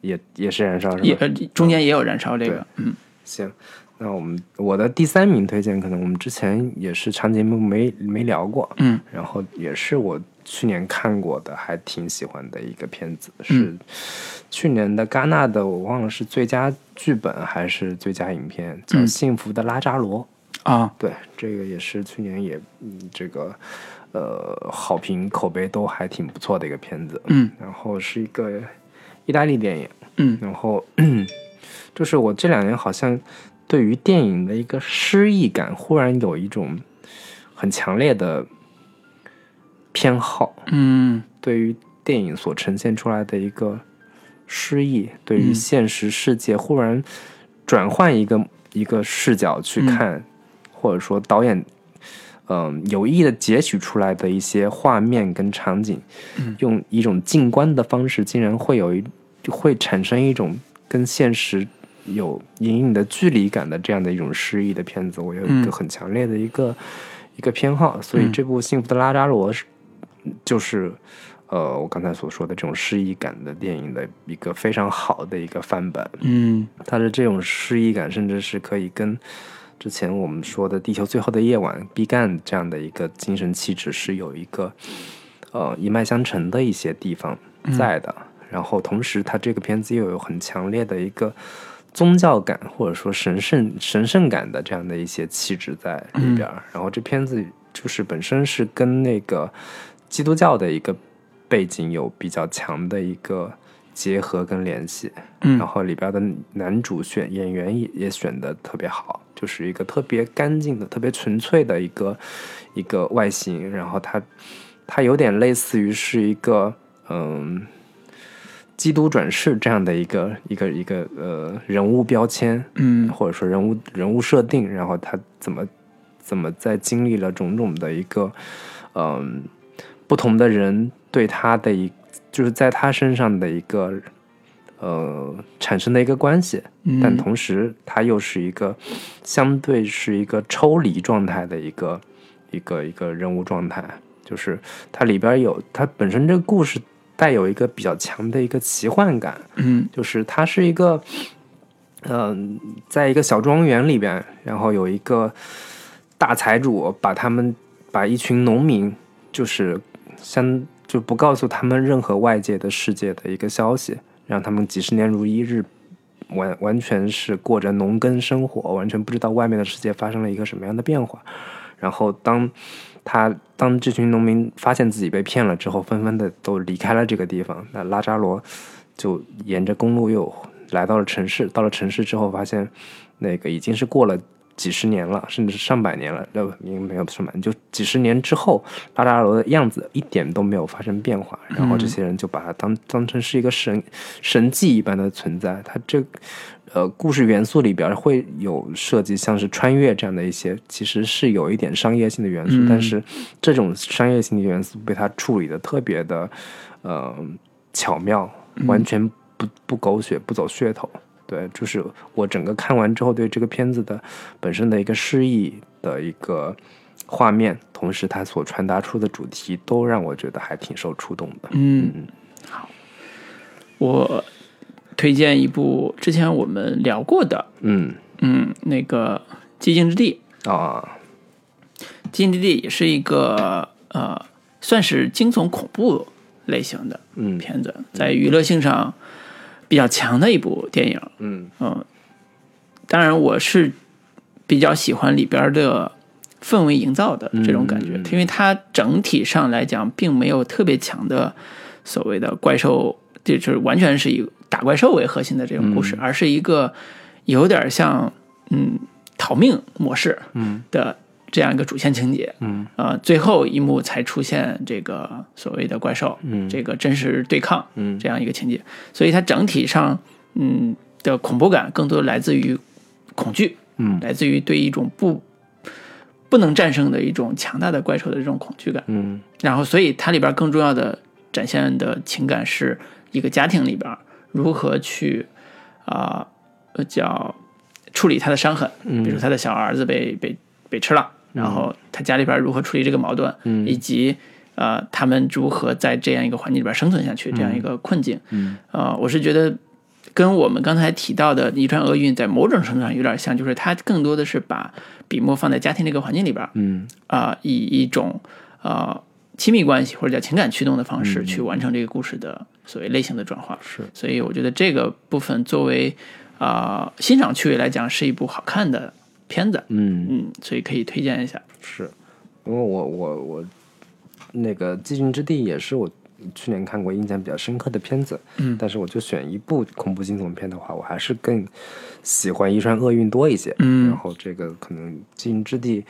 S2: 也也是燃烧是吧？
S1: 也呃中间也有《燃烧》这个，嗯
S2: 行，那我们我的第三名推荐，可能我们之前也是长节目没没聊过，
S1: 嗯，
S2: 然后也是我去年看过的，还挺喜欢的一个片子，是去年的戛纳的，我忘了是最佳剧本还是最佳影片，叫《幸福的拉扎罗》。
S1: 啊，
S2: 对，这个也是去年也嗯这个呃好评口碑都还挺不错的一个片子，
S1: 嗯，
S2: 然后是一个意大利电影，
S1: 嗯。
S2: 然后 就是我这两年好像对于电影的一个诗意感，忽然有一种很强烈的偏好，
S1: 嗯。
S2: 对于电影所呈现出来的一个诗意，对于
S1: 嗯。
S2: 现实世界忽然转换一个一个视角去看，或者说导演嗯、有意的截取出来的一些画面跟场景，用一种静观的方式，竟然会有一会产生一种跟现实有隐隐的距离感的这样的一种诗意的片子，我有一个
S1: 嗯。
S2: 很强烈的一个、一个偏好，所以
S1: 嗯。
S2: 这部《幸福的拉扎罗》是就是呃我刚才所说的这种诗意感的电影的一个非常好的一个范本。
S1: 嗯
S2: 它的这种诗意感，甚至是可以跟之前我们说的《地球最后的夜晚》毕赣这样的一个精神气质是有一个呃一脉相承的一些地方在的。然后同时，它这个片子又有很强烈的一个宗教感或者说神圣神圣感的这样的一些气质在里边儿。然后这片子就是本身是跟那个基督教的一个背景有比较强的一个结合跟联系。
S1: 嗯
S2: 然后里边的男主选演员也也选的特别好，就是一个特别干净的、特别纯粹的一个一个外形，然后他他有点类似于是一个嗯。基督转世这样的一个一个一个呃人物标签，
S1: 嗯
S2: 或者说人物人物设定，然后他怎么怎么在经历了种种的一个嗯、不同的人对他的一就是在他身上的一个呃产生的一个关系，
S1: 嗯。
S2: 但同时他又是一个相对是一个抽离状态的一个一个一个人物状态，就是它里边有它本身这个故事带有一个比较强的一个奇幻感，
S1: 嗯。
S2: 就是它是一个，嗯、在一个小庄园里边，然后有一个大财主把他们把一群农民，就是相就不告诉他们任何外界的世界的一个消息，让他们几十年如一日，完完全是过着农耕生活，完全不知道外面的世界发生了一个什么样的变化。然后当他当这群农民发现自己被骗了之后，纷纷的都离开了这个地方。那拉扎罗就沿着公路又来到了城市。到了城市之后，发现那个已经是过了几十年了，甚至是上百年了，呃，应该没有上百年，就几十年之后，拉扎罗的样子一点都没有发生变化，然后这些人就把它当当成是一个神神迹一般的存在。它这呃故事元素里边会有涉及像是穿越这样的一些，其实是有一点商业性的元素，但是这种商业性的元素被它处理的特别的呃巧妙，完全不不狗血，不走噱头。对，就是我整个看完之后，对这个片子的本身的一个诗意的一个画面，同时它所传达出的主题，都让我觉得还挺受触动的。
S1: 嗯，好，我推荐一部之前我们聊过的，
S2: 嗯
S1: 嗯，那个《寂静之地》。
S2: 啊，《
S1: 寂静之地》也是一个呃，算是惊悚恐怖类型的
S2: 嗯
S1: 片子，在娱乐性上比较强的一部电影。
S2: 嗯。
S1: 嗯，当然我是比较喜欢里边的氛围营造的这种感觉，因为它整体上来讲并没有特别强的所谓的怪兽，这就是完全是以打怪兽为核心的这种故事，
S2: 嗯。
S1: 而是一个有点像嗯逃命模式
S2: 嗯。
S1: 的这样一个主线情节。
S2: 嗯。
S1: 呃，最后一幕才出现这个所谓的怪兽，
S2: 嗯。
S1: 这个真实对抗，
S2: 嗯。
S1: 这样一个情节，所以它整体上，嗯的恐怖感更多来自于恐惧，
S2: 嗯。
S1: 来自于对一种不不能战胜的一种强大的怪兽的这种恐惧感。
S2: 嗯。
S1: 然后，所以它里边更重要的展现的情感是一个家庭里边如何去啊、呃叫处理他的伤痕，
S2: 嗯。
S1: 比如他的小儿子被被被吃了，然后他家里边如何处理这个矛盾，
S2: 嗯
S1: 以及呃他们如何在这样一个环境里边生存下去，这样一个困境。
S2: 嗯
S1: 呃，我是觉得跟我们刚才提到的遗传厄运在某种程度上有点像，就是它更多的是把笔墨放在家庭这个环境里边，
S2: 嗯
S1: 啊、以一种呃亲密关系或者叫情感驱动的方式去完成这个故事的所谓类型的转化。
S2: 是，
S1: 所以我觉得这个部分作为啊、欣赏趣味来讲，是一部好看的片子。
S2: 嗯
S1: 嗯，所以可以推荐一下。
S2: 是，因为我我我那个《寂静之地》也是我去年看过印象比较深刻的片子，
S1: 嗯
S2: 但是我就选一部恐怖惊悚片的话，我还是更喜欢《遗传厄运》多一些，
S1: 嗯
S2: 然后这个可能《寂静之地》，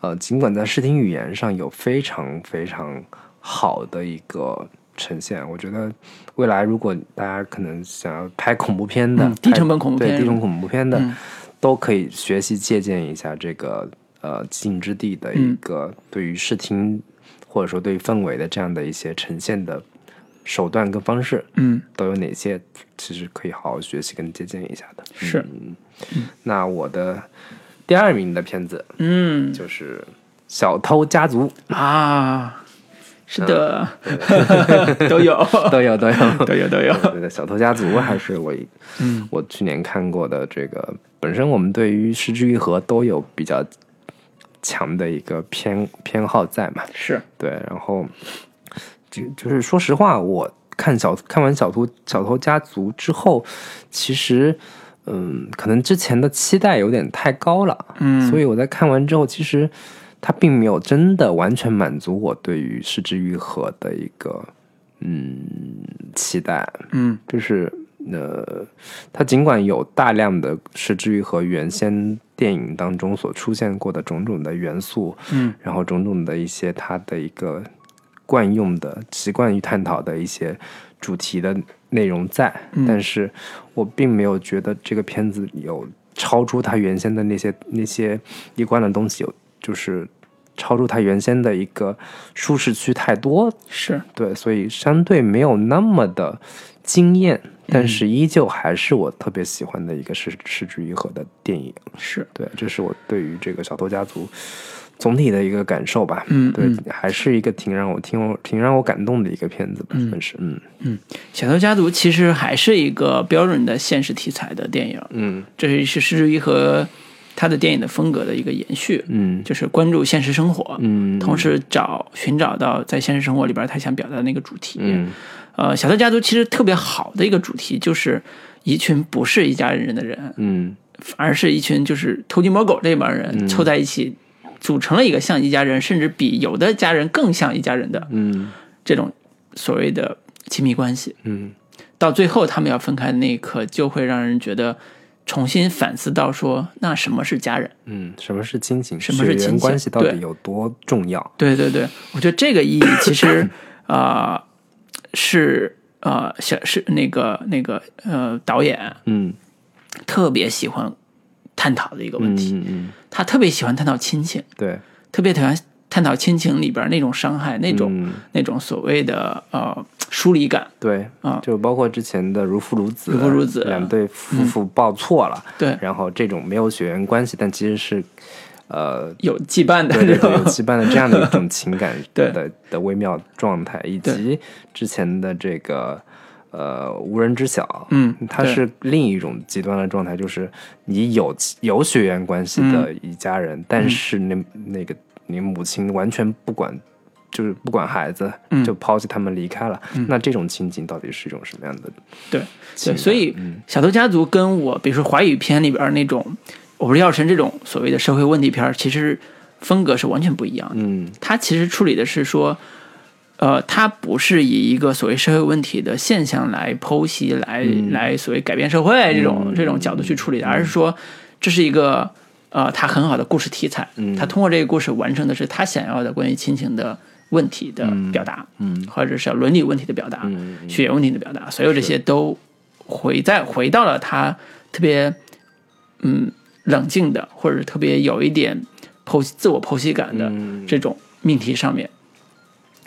S2: 呃，尽管在视听语言上有非常非常好的一个。呈现，我觉得未来如果大家可能想要拍恐怖片的，
S1: 嗯低成本恐怖片
S2: 对低成本恐怖片的，
S1: 嗯
S2: 都可以学习借鉴一下这个呃《寂静之地》的一个对于视听、或者说对于氛围的这样的一些呈现的手段跟方式，
S1: 嗯，
S2: 都有哪些？其实可以好好学习跟借鉴一下的。
S1: 是，
S2: 那我的第二名的片子
S1: 嗯。
S2: 就是《小偷家族。
S1: 啊，是的，都有，》，
S2: 都有都有。
S1: 都有，都有。
S2: 对的，《小偷家族 》还是我一
S1: 嗯。
S2: 我去年看过的这个，本身我们对于失之愈合都有比较强的一个偏偏好在嘛，
S1: 是，
S2: 对，然后就就是说实话，我看小看完小偷小偷家族之后，其实嗯，可能之前的期待有点太高了，
S1: 嗯，
S2: 所以我在看完之后，其实它并没有真的完全满足我对于失之愈合的一个嗯期待，
S1: 嗯。
S2: 就是呃，它尽管有大量的失之愈合原先电影当中所出现过的种种的元素，
S1: 嗯。
S2: 然后种种的一些它的一个惯用的习惯于探讨的一些主题的内容在，但是我并没有觉得这个片子有超出它原先的那些那些一贯的东西有就是超出它原先的一个舒适区太多，
S1: 是，
S2: 对，所以相对没有那么的惊艳，但是依旧还是我特别喜欢的一个是失之愈合的电影。
S1: 是，
S2: 对，这是我对于这个小偷家族总体的一个感受吧。
S1: 嗯
S2: 对
S1: 嗯，
S2: 还是一个挺让我挺我挺让我感动的一个片子吧，算是嗯。嗯。
S1: 小偷家族其实还是一个标准的现实题材的电影，
S2: 嗯。
S1: 这是是施之愈和他的电影的风格的一个延续，
S2: 嗯。
S1: 就是关注现实生活，
S2: 嗯，
S1: 同时找寻找到在现实生活里边他想表达的那个主题。
S2: 嗯。
S1: 呃，小偷家族其实特别好的一个主题就是一群不是一家人的人，
S2: 嗯。
S1: 而是一群就是偷鸡摸狗这帮人凑在一起，组成了一个像一家人，甚至比有的家人更像一家人的
S2: 嗯。
S1: 这种所谓的亲密关系。
S2: 嗯。
S1: 到最后他们要分开的那一刻，就会让人觉得重新反思到说，那什么是家人？
S2: 嗯，什么是亲情？
S1: 什么是亲情？
S2: 关系到底
S1: 对。
S2: 有多重要？
S1: 对对对，我觉得这个意义其实啊、是呃小是那个那个呃导演
S2: 嗯。
S1: 特别喜欢探讨的一个问
S2: 嗯
S1: 题，
S2: 嗯嗯，
S1: 他特别喜欢探讨亲情，
S2: 对，
S1: 特别喜欢探讨亲情里边那种伤害，那种、
S2: 嗯。
S1: 那种所谓的呃疏离感。
S2: 对
S1: 啊。
S2: 就包括之前的如父如子，
S1: 如父如子
S2: 两对夫妇抱错了，
S1: 对，
S2: 然后这种没有血缘关系，但其实是呃
S1: 有羁绊的
S2: 对对对，有羁绊的这样的一种情感
S1: 对。
S2: 的的微妙状态，以及之前的这个呃无人知晓，
S1: 嗯对。
S2: 它是另一种极端的状态，就是你有有血缘关系的
S1: 嗯。
S2: 一家人，但是那那个你母亲完全不管。就是不管孩子，
S1: 嗯
S2: 就抛弃他们离开了。那这种情景到底是一种什么样的
S1: 对对，所以
S2: 嗯
S1: 小偷家族跟我比如说华语片里边那种我不是药神这种所谓的社会问题片，其实风格是完全不一样的。
S2: 嗯
S1: 它其实处理的是说，呃，它不是以一个所谓社会问题的现象来剖析，来、
S2: 嗯
S1: 来所谓改变社会这种、这种角度去处理的，而是说这是一个呃，他很好的故事题材。
S2: 嗯。
S1: 他通过这个故事完成的是他想要的关于亲情的问题的表达，
S2: 嗯
S1: 或者是伦理问题的表达，
S2: 嗯嗯。
S1: 血缘问题的表达，所有这些都回在回到了他特别嗯冷静的，或者是特别有一点剖析自我剖析感的
S2: 嗯。
S1: 这种命题上面。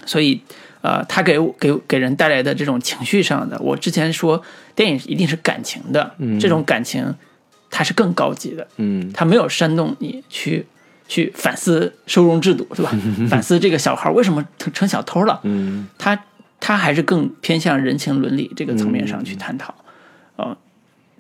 S1: 所以，呃，他给给给人带来的这种情绪上的，我之前说电影一定是感情的，这种感情它是更高级的，
S2: 嗯。
S1: 它没有煽动你去去反思收容制度，对吧？反思这个小孩为什么成成小偷了，
S2: 嗯。
S1: 他他还是更偏向人情伦理这个层面上去探讨，呃，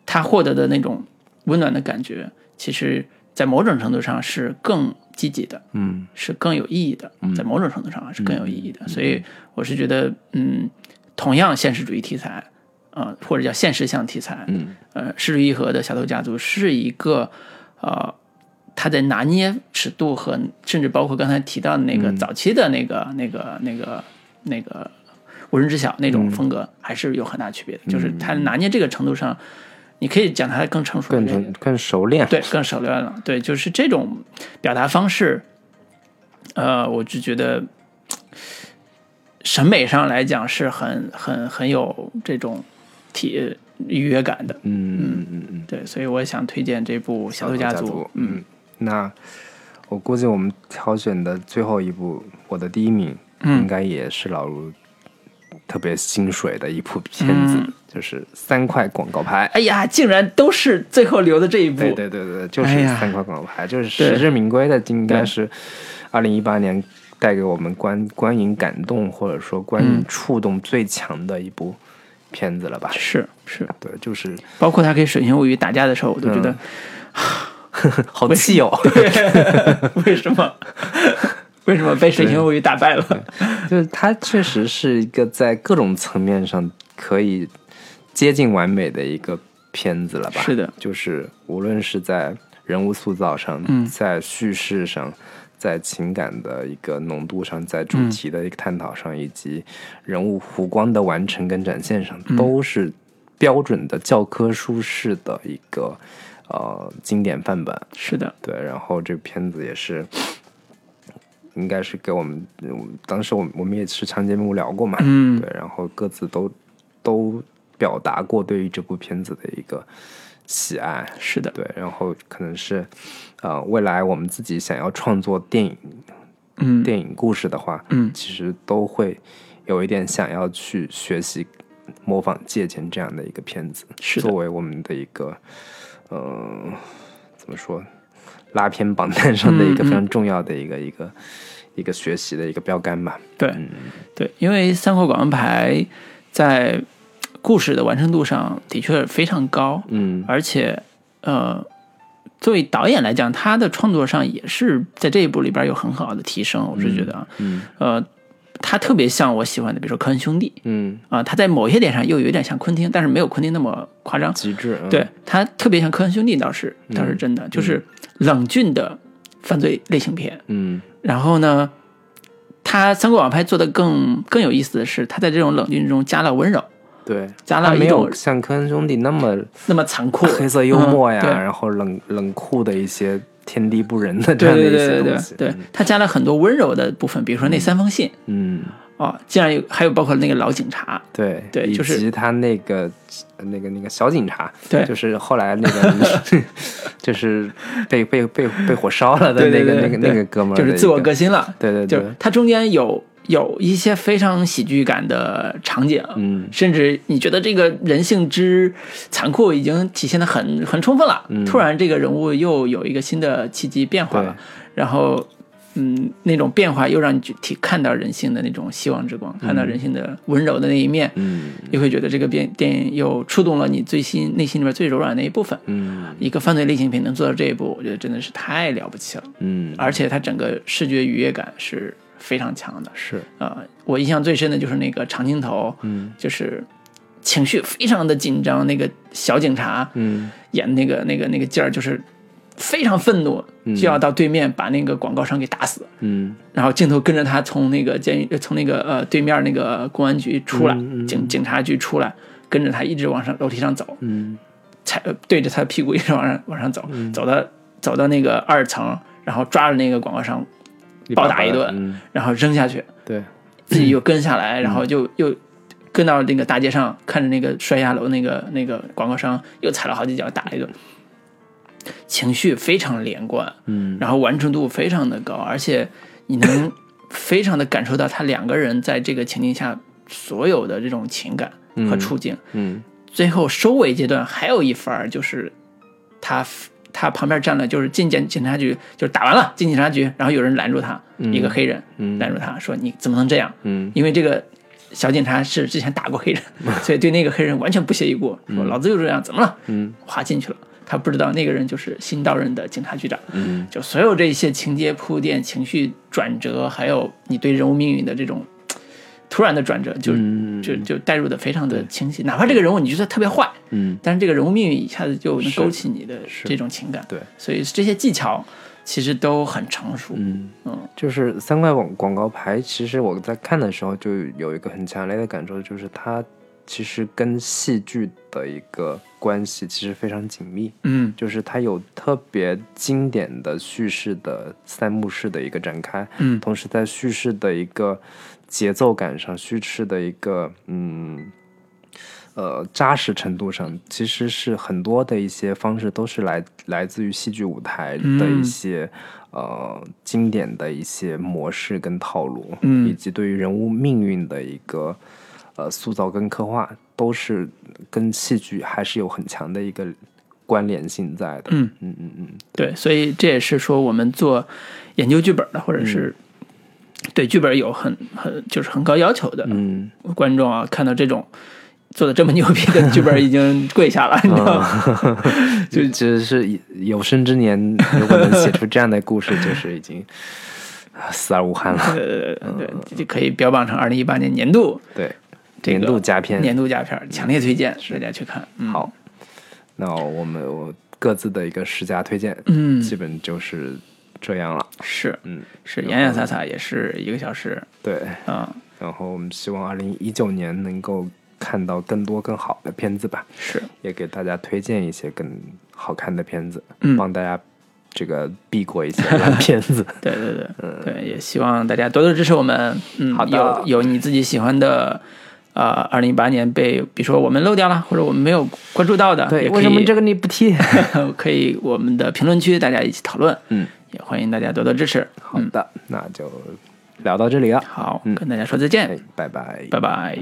S1: 他获得的那种温暖的感觉，其实在某种程度上是更积极的，
S2: 嗯。
S1: 是更有意义的，在某种程度上是更有意义的。所以我是觉得，嗯，同样现实主义题材，呃，或者叫现实向题材，
S2: 嗯
S1: 呃，失之愈合的小偷家族是一个，呃，他在拿捏尺度和甚至包括刚才提到的那个早期的那个、那个、那个、那个无人知晓那种风格，还是有很大区别的。就是他拿捏这个程度上，你可以讲他更成熟
S2: 更，成更熟练。
S1: 对，更熟练了。对，就是这种表达方式，呃，我就觉得审美上来讲是很很很有这种体愉悦感的。
S2: 嗯嗯嗯嗯。
S1: 对，所以我想推荐这部《小偷
S2: 家
S1: 家族》。
S2: 嗯，那我估计我们挑选的最后一部，我的第一名，
S1: 嗯
S2: 应该也是老卢特别心水的一部片子，
S1: 嗯
S2: 就是三块广告牌。
S1: 哎呀，竟然都是最后留的这一部。
S2: 对对对对，就是三块广告牌，就是实至名归的，应该是二零一八年带给我们观观影感动或者说观影
S1: 嗯
S2: 触动最强的一部片子了吧？
S1: 是是，
S2: 对，就是
S1: 包括他跟水形物语打架的时候，我都觉得、
S2: 好气哦。
S1: 为什么 为什么被水形物语打败了？
S2: 就是他确实是一个在各种层面上可以接近完美的一个片子了吧？
S1: 是的，
S2: 就是无论是在人物塑造上，
S1: 嗯
S2: 在叙事上，在情感的一个浓度上，在主
S1: 嗯。
S2: 题的一个探讨上，以及人物弧光的完成跟展现上，
S1: 嗯。
S2: 都是标准的教科书式的一个呃经典范本。
S1: 是的，
S2: 对，然后这片子也是，应该是给我们，嗯当时我们我们也是长节目聊过嘛，
S1: 嗯。
S2: 对，然后各自都都表达过对于这部片子的一个喜爱，
S1: 是的，
S2: 对，然后可能是，呃，未来我们自己想要创作电影
S1: 嗯。
S2: 电影故事的话，
S1: 嗯。
S2: 其实都会有一点想要去学习、模仿、借鉴这样的一个片子，
S1: 是
S2: 作为我们的一个，呃，怎么说，拉片榜单上的一个非常重要的一个、一个一个学习的一个标杆吧。
S1: 对对，因为三块广告牌在故事的完成度上的确非常高，
S2: 嗯
S1: 而且呃，作为导演来讲，他的创作上也是在这一部里边有很好的提升。我是觉得啊，
S2: 嗯
S1: 呃，他特别像我喜欢的，比如说科恩兄弟
S2: 嗯，
S1: 啊、他在某些点上又有点像昆汀，但是没有昆汀那么夸张。
S2: 极致。嗯
S1: 对他特别像科恩兄弟，倒是倒是真的，就是冷峻的犯罪类型片。
S2: 嗯
S1: 然后呢，他三国网拍做的更更有意思的是，他在这种冷峻中加了温柔。
S2: 对，
S1: 加了
S2: 他没有像科恩兄弟那么
S1: 那么残酷，
S2: 黑色幽默呀，
S1: 嗯
S2: 然后冷冷酷的一些天地不仁的这样的一
S1: 对对对
S2: 些东西。
S1: 对，他加了很多温柔的部分，比如说那三封信。
S2: 嗯，
S1: 哦，竟然有还有包括那个老警察，
S2: 对
S1: 对就是
S2: 及他那个那个那个小警察，
S1: 对
S2: 就是后来那个 就是被被被被火烧了的
S1: 对对
S2: 那个那个那个哥们儿，
S1: 就是自我革，新了，
S2: 对对对
S1: 就是，他中间有有一些非常喜剧感的场景，
S2: 嗯
S1: 甚至你觉得这个人性之残酷已经体现的很很充分了，
S2: 嗯
S1: 突然这个人物又有一个新的契机变化了，然后。嗯，那种变化又让你去体看到人性的那种希望之光，看到人性的温柔的那一面，
S2: 嗯
S1: 你会觉得这个电电影又触动了你最心内心里面最柔软的那一部分。
S2: 嗯
S1: 一个犯罪类型片能做到这一步，我觉得真的是太了不起了。
S2: 嗯，
S1: 而且它整个视觉愉悦感是非常强的。
S2: 是。
S1: 呃，我印象最深的就是那个长镜头，
S2: 嗯。
S1: 就是情绪非常的紧张，那个小警察
S2: 嗯。
S1: 演那个那个那个劲儿，就是非常愤怒，就要到对面把那个广告商给打死。
S2: 嗯。
S1: 然后镜头跟着他从那个监狱，呃从那个呃对面那个公安局出来，
S2: 嗯嗯。
S1: 警警察局出来，跟着他一直往上楼梯上走，
S2: 嗯。
S1: 踩呃对着他的屁股一直往上往上走，走到走到那个二层，然后抓着那个广告商，暴打一顿
S2: 嗯，
S1: 然后扔下去，
S2: 对，
S1: 自己又跟下来，然后就又跟到那个大街上，看着那个摔下楼那个那个广告商又踩了好几脚，打了一顿，情绪非常连贯，
S2: 嗯。
S1: 然后完成度非常的高，而且你能 非常的感受到他两个人在这个情境下所有的这种情感和处境。
S2: 嗯。
S1: 最后收尾阶段还有一番儿，就是他他旁边站了，就是进检警察局，就是打完了进警察局，然后有人拦住他，一个黑人
S2: 嗯
S1: 拦住他说：“你怎么能这样？”
S2: 嗯
S1: 因为这个小警察是之前打过黑人，所以对那个黑人完全不屑一顾，说：“老子就这样，怎么了？”
S2: 嗯
S1: 划进去了。他不知道那个人就是新到任的警察局长。
S2: 嗯
S1: 就所有这些情节铺垫、情绪转折，还有你对人物命运的这种突然的转折，就、
S2: 嗯。
S1: 就就带入的非常的清晰。哪怕这个人物你觉得特别坏，
S2: 嗯。
S1: 但是这个人物命运一下子就能勾起你的这种情感。
S2: 对，
S1: 所以这些技巧其实都很成熟。
S2: 嗯。
S1: 嗯。
S2: 就是三块广广告牌，其实我在看的时候就有一个很强烈的感受，就是它其实跟戏剧的一个关系其实非常紧密。
S1: 嗯。
S2: 就是它有特别经典的叙事的三幕式的一个展开，
S1: 嗯。
S2: 同时在叙事的一个节奏感上，叙事的一个嗯呃扎实程度上，其实是很多的一些方式都是来来自于戏剧舞台的一
S1: 嗯。
S2: 些、呃经典的一些模式跟套路，
S1: 嗯。
S2: 以及对于人物命运的一个呃塑造跟刻画，都是跟戏剧还是有很强的一个关联性在的。
S1: 嗯。
S2: 嗯嗯嗯，
S1: 对，所以这也是说我们做研究剧本的，或者是对剧本有很很就是很高要求的
S2: 嗯
S1: 观众啊，看到这种做的这么牛逼的 剧本，已经跪下了，你知道吗？
S2: 就只是有生之年，如果能写出这样的故事，就是已经啊死而无憾了。
S1: 对，对，就可以标榜成二零一八年年度
S2: 对，年度佳片。
S1: 年度佳片，强烈推荐大家去看。嗯，
S2: 好，那我们我各自的一个十佳推荐，
S1: 嗯
S2: 基本就是这样了。
S1: 是
S2: 嗯，
S1: 是洋洋洒洒也是一个小时
S2: 对。
S1: 嗯，
S2: 然后我们希望二零一九年能够看到更多更好的片子吧，
S1: 是
S2: 也给大家推荐一些更好看的片子，
S1: 嗯
S2: 帮大家这个避过一些烂片子。
S1: 对对对，嗯对，也希望大家多多支持我们。嗯，
S2: 好的
S1: 有有你自己喜欢的。呃，二零一八年被比如说我们漏掉了，或者我们没有关注到的，
S2: 对，为什么这个你不提？
S1: 可以我们的评论区大家一起讨论，
S2: 嗯，
S1: 也欢迎大家多多支持。
S2: 好的，那就聊到这里了。
S1: 好，
S2: 嗯
S1: 跟大家说再见，
S2: 哎，拜拜。
S1: 拜拜。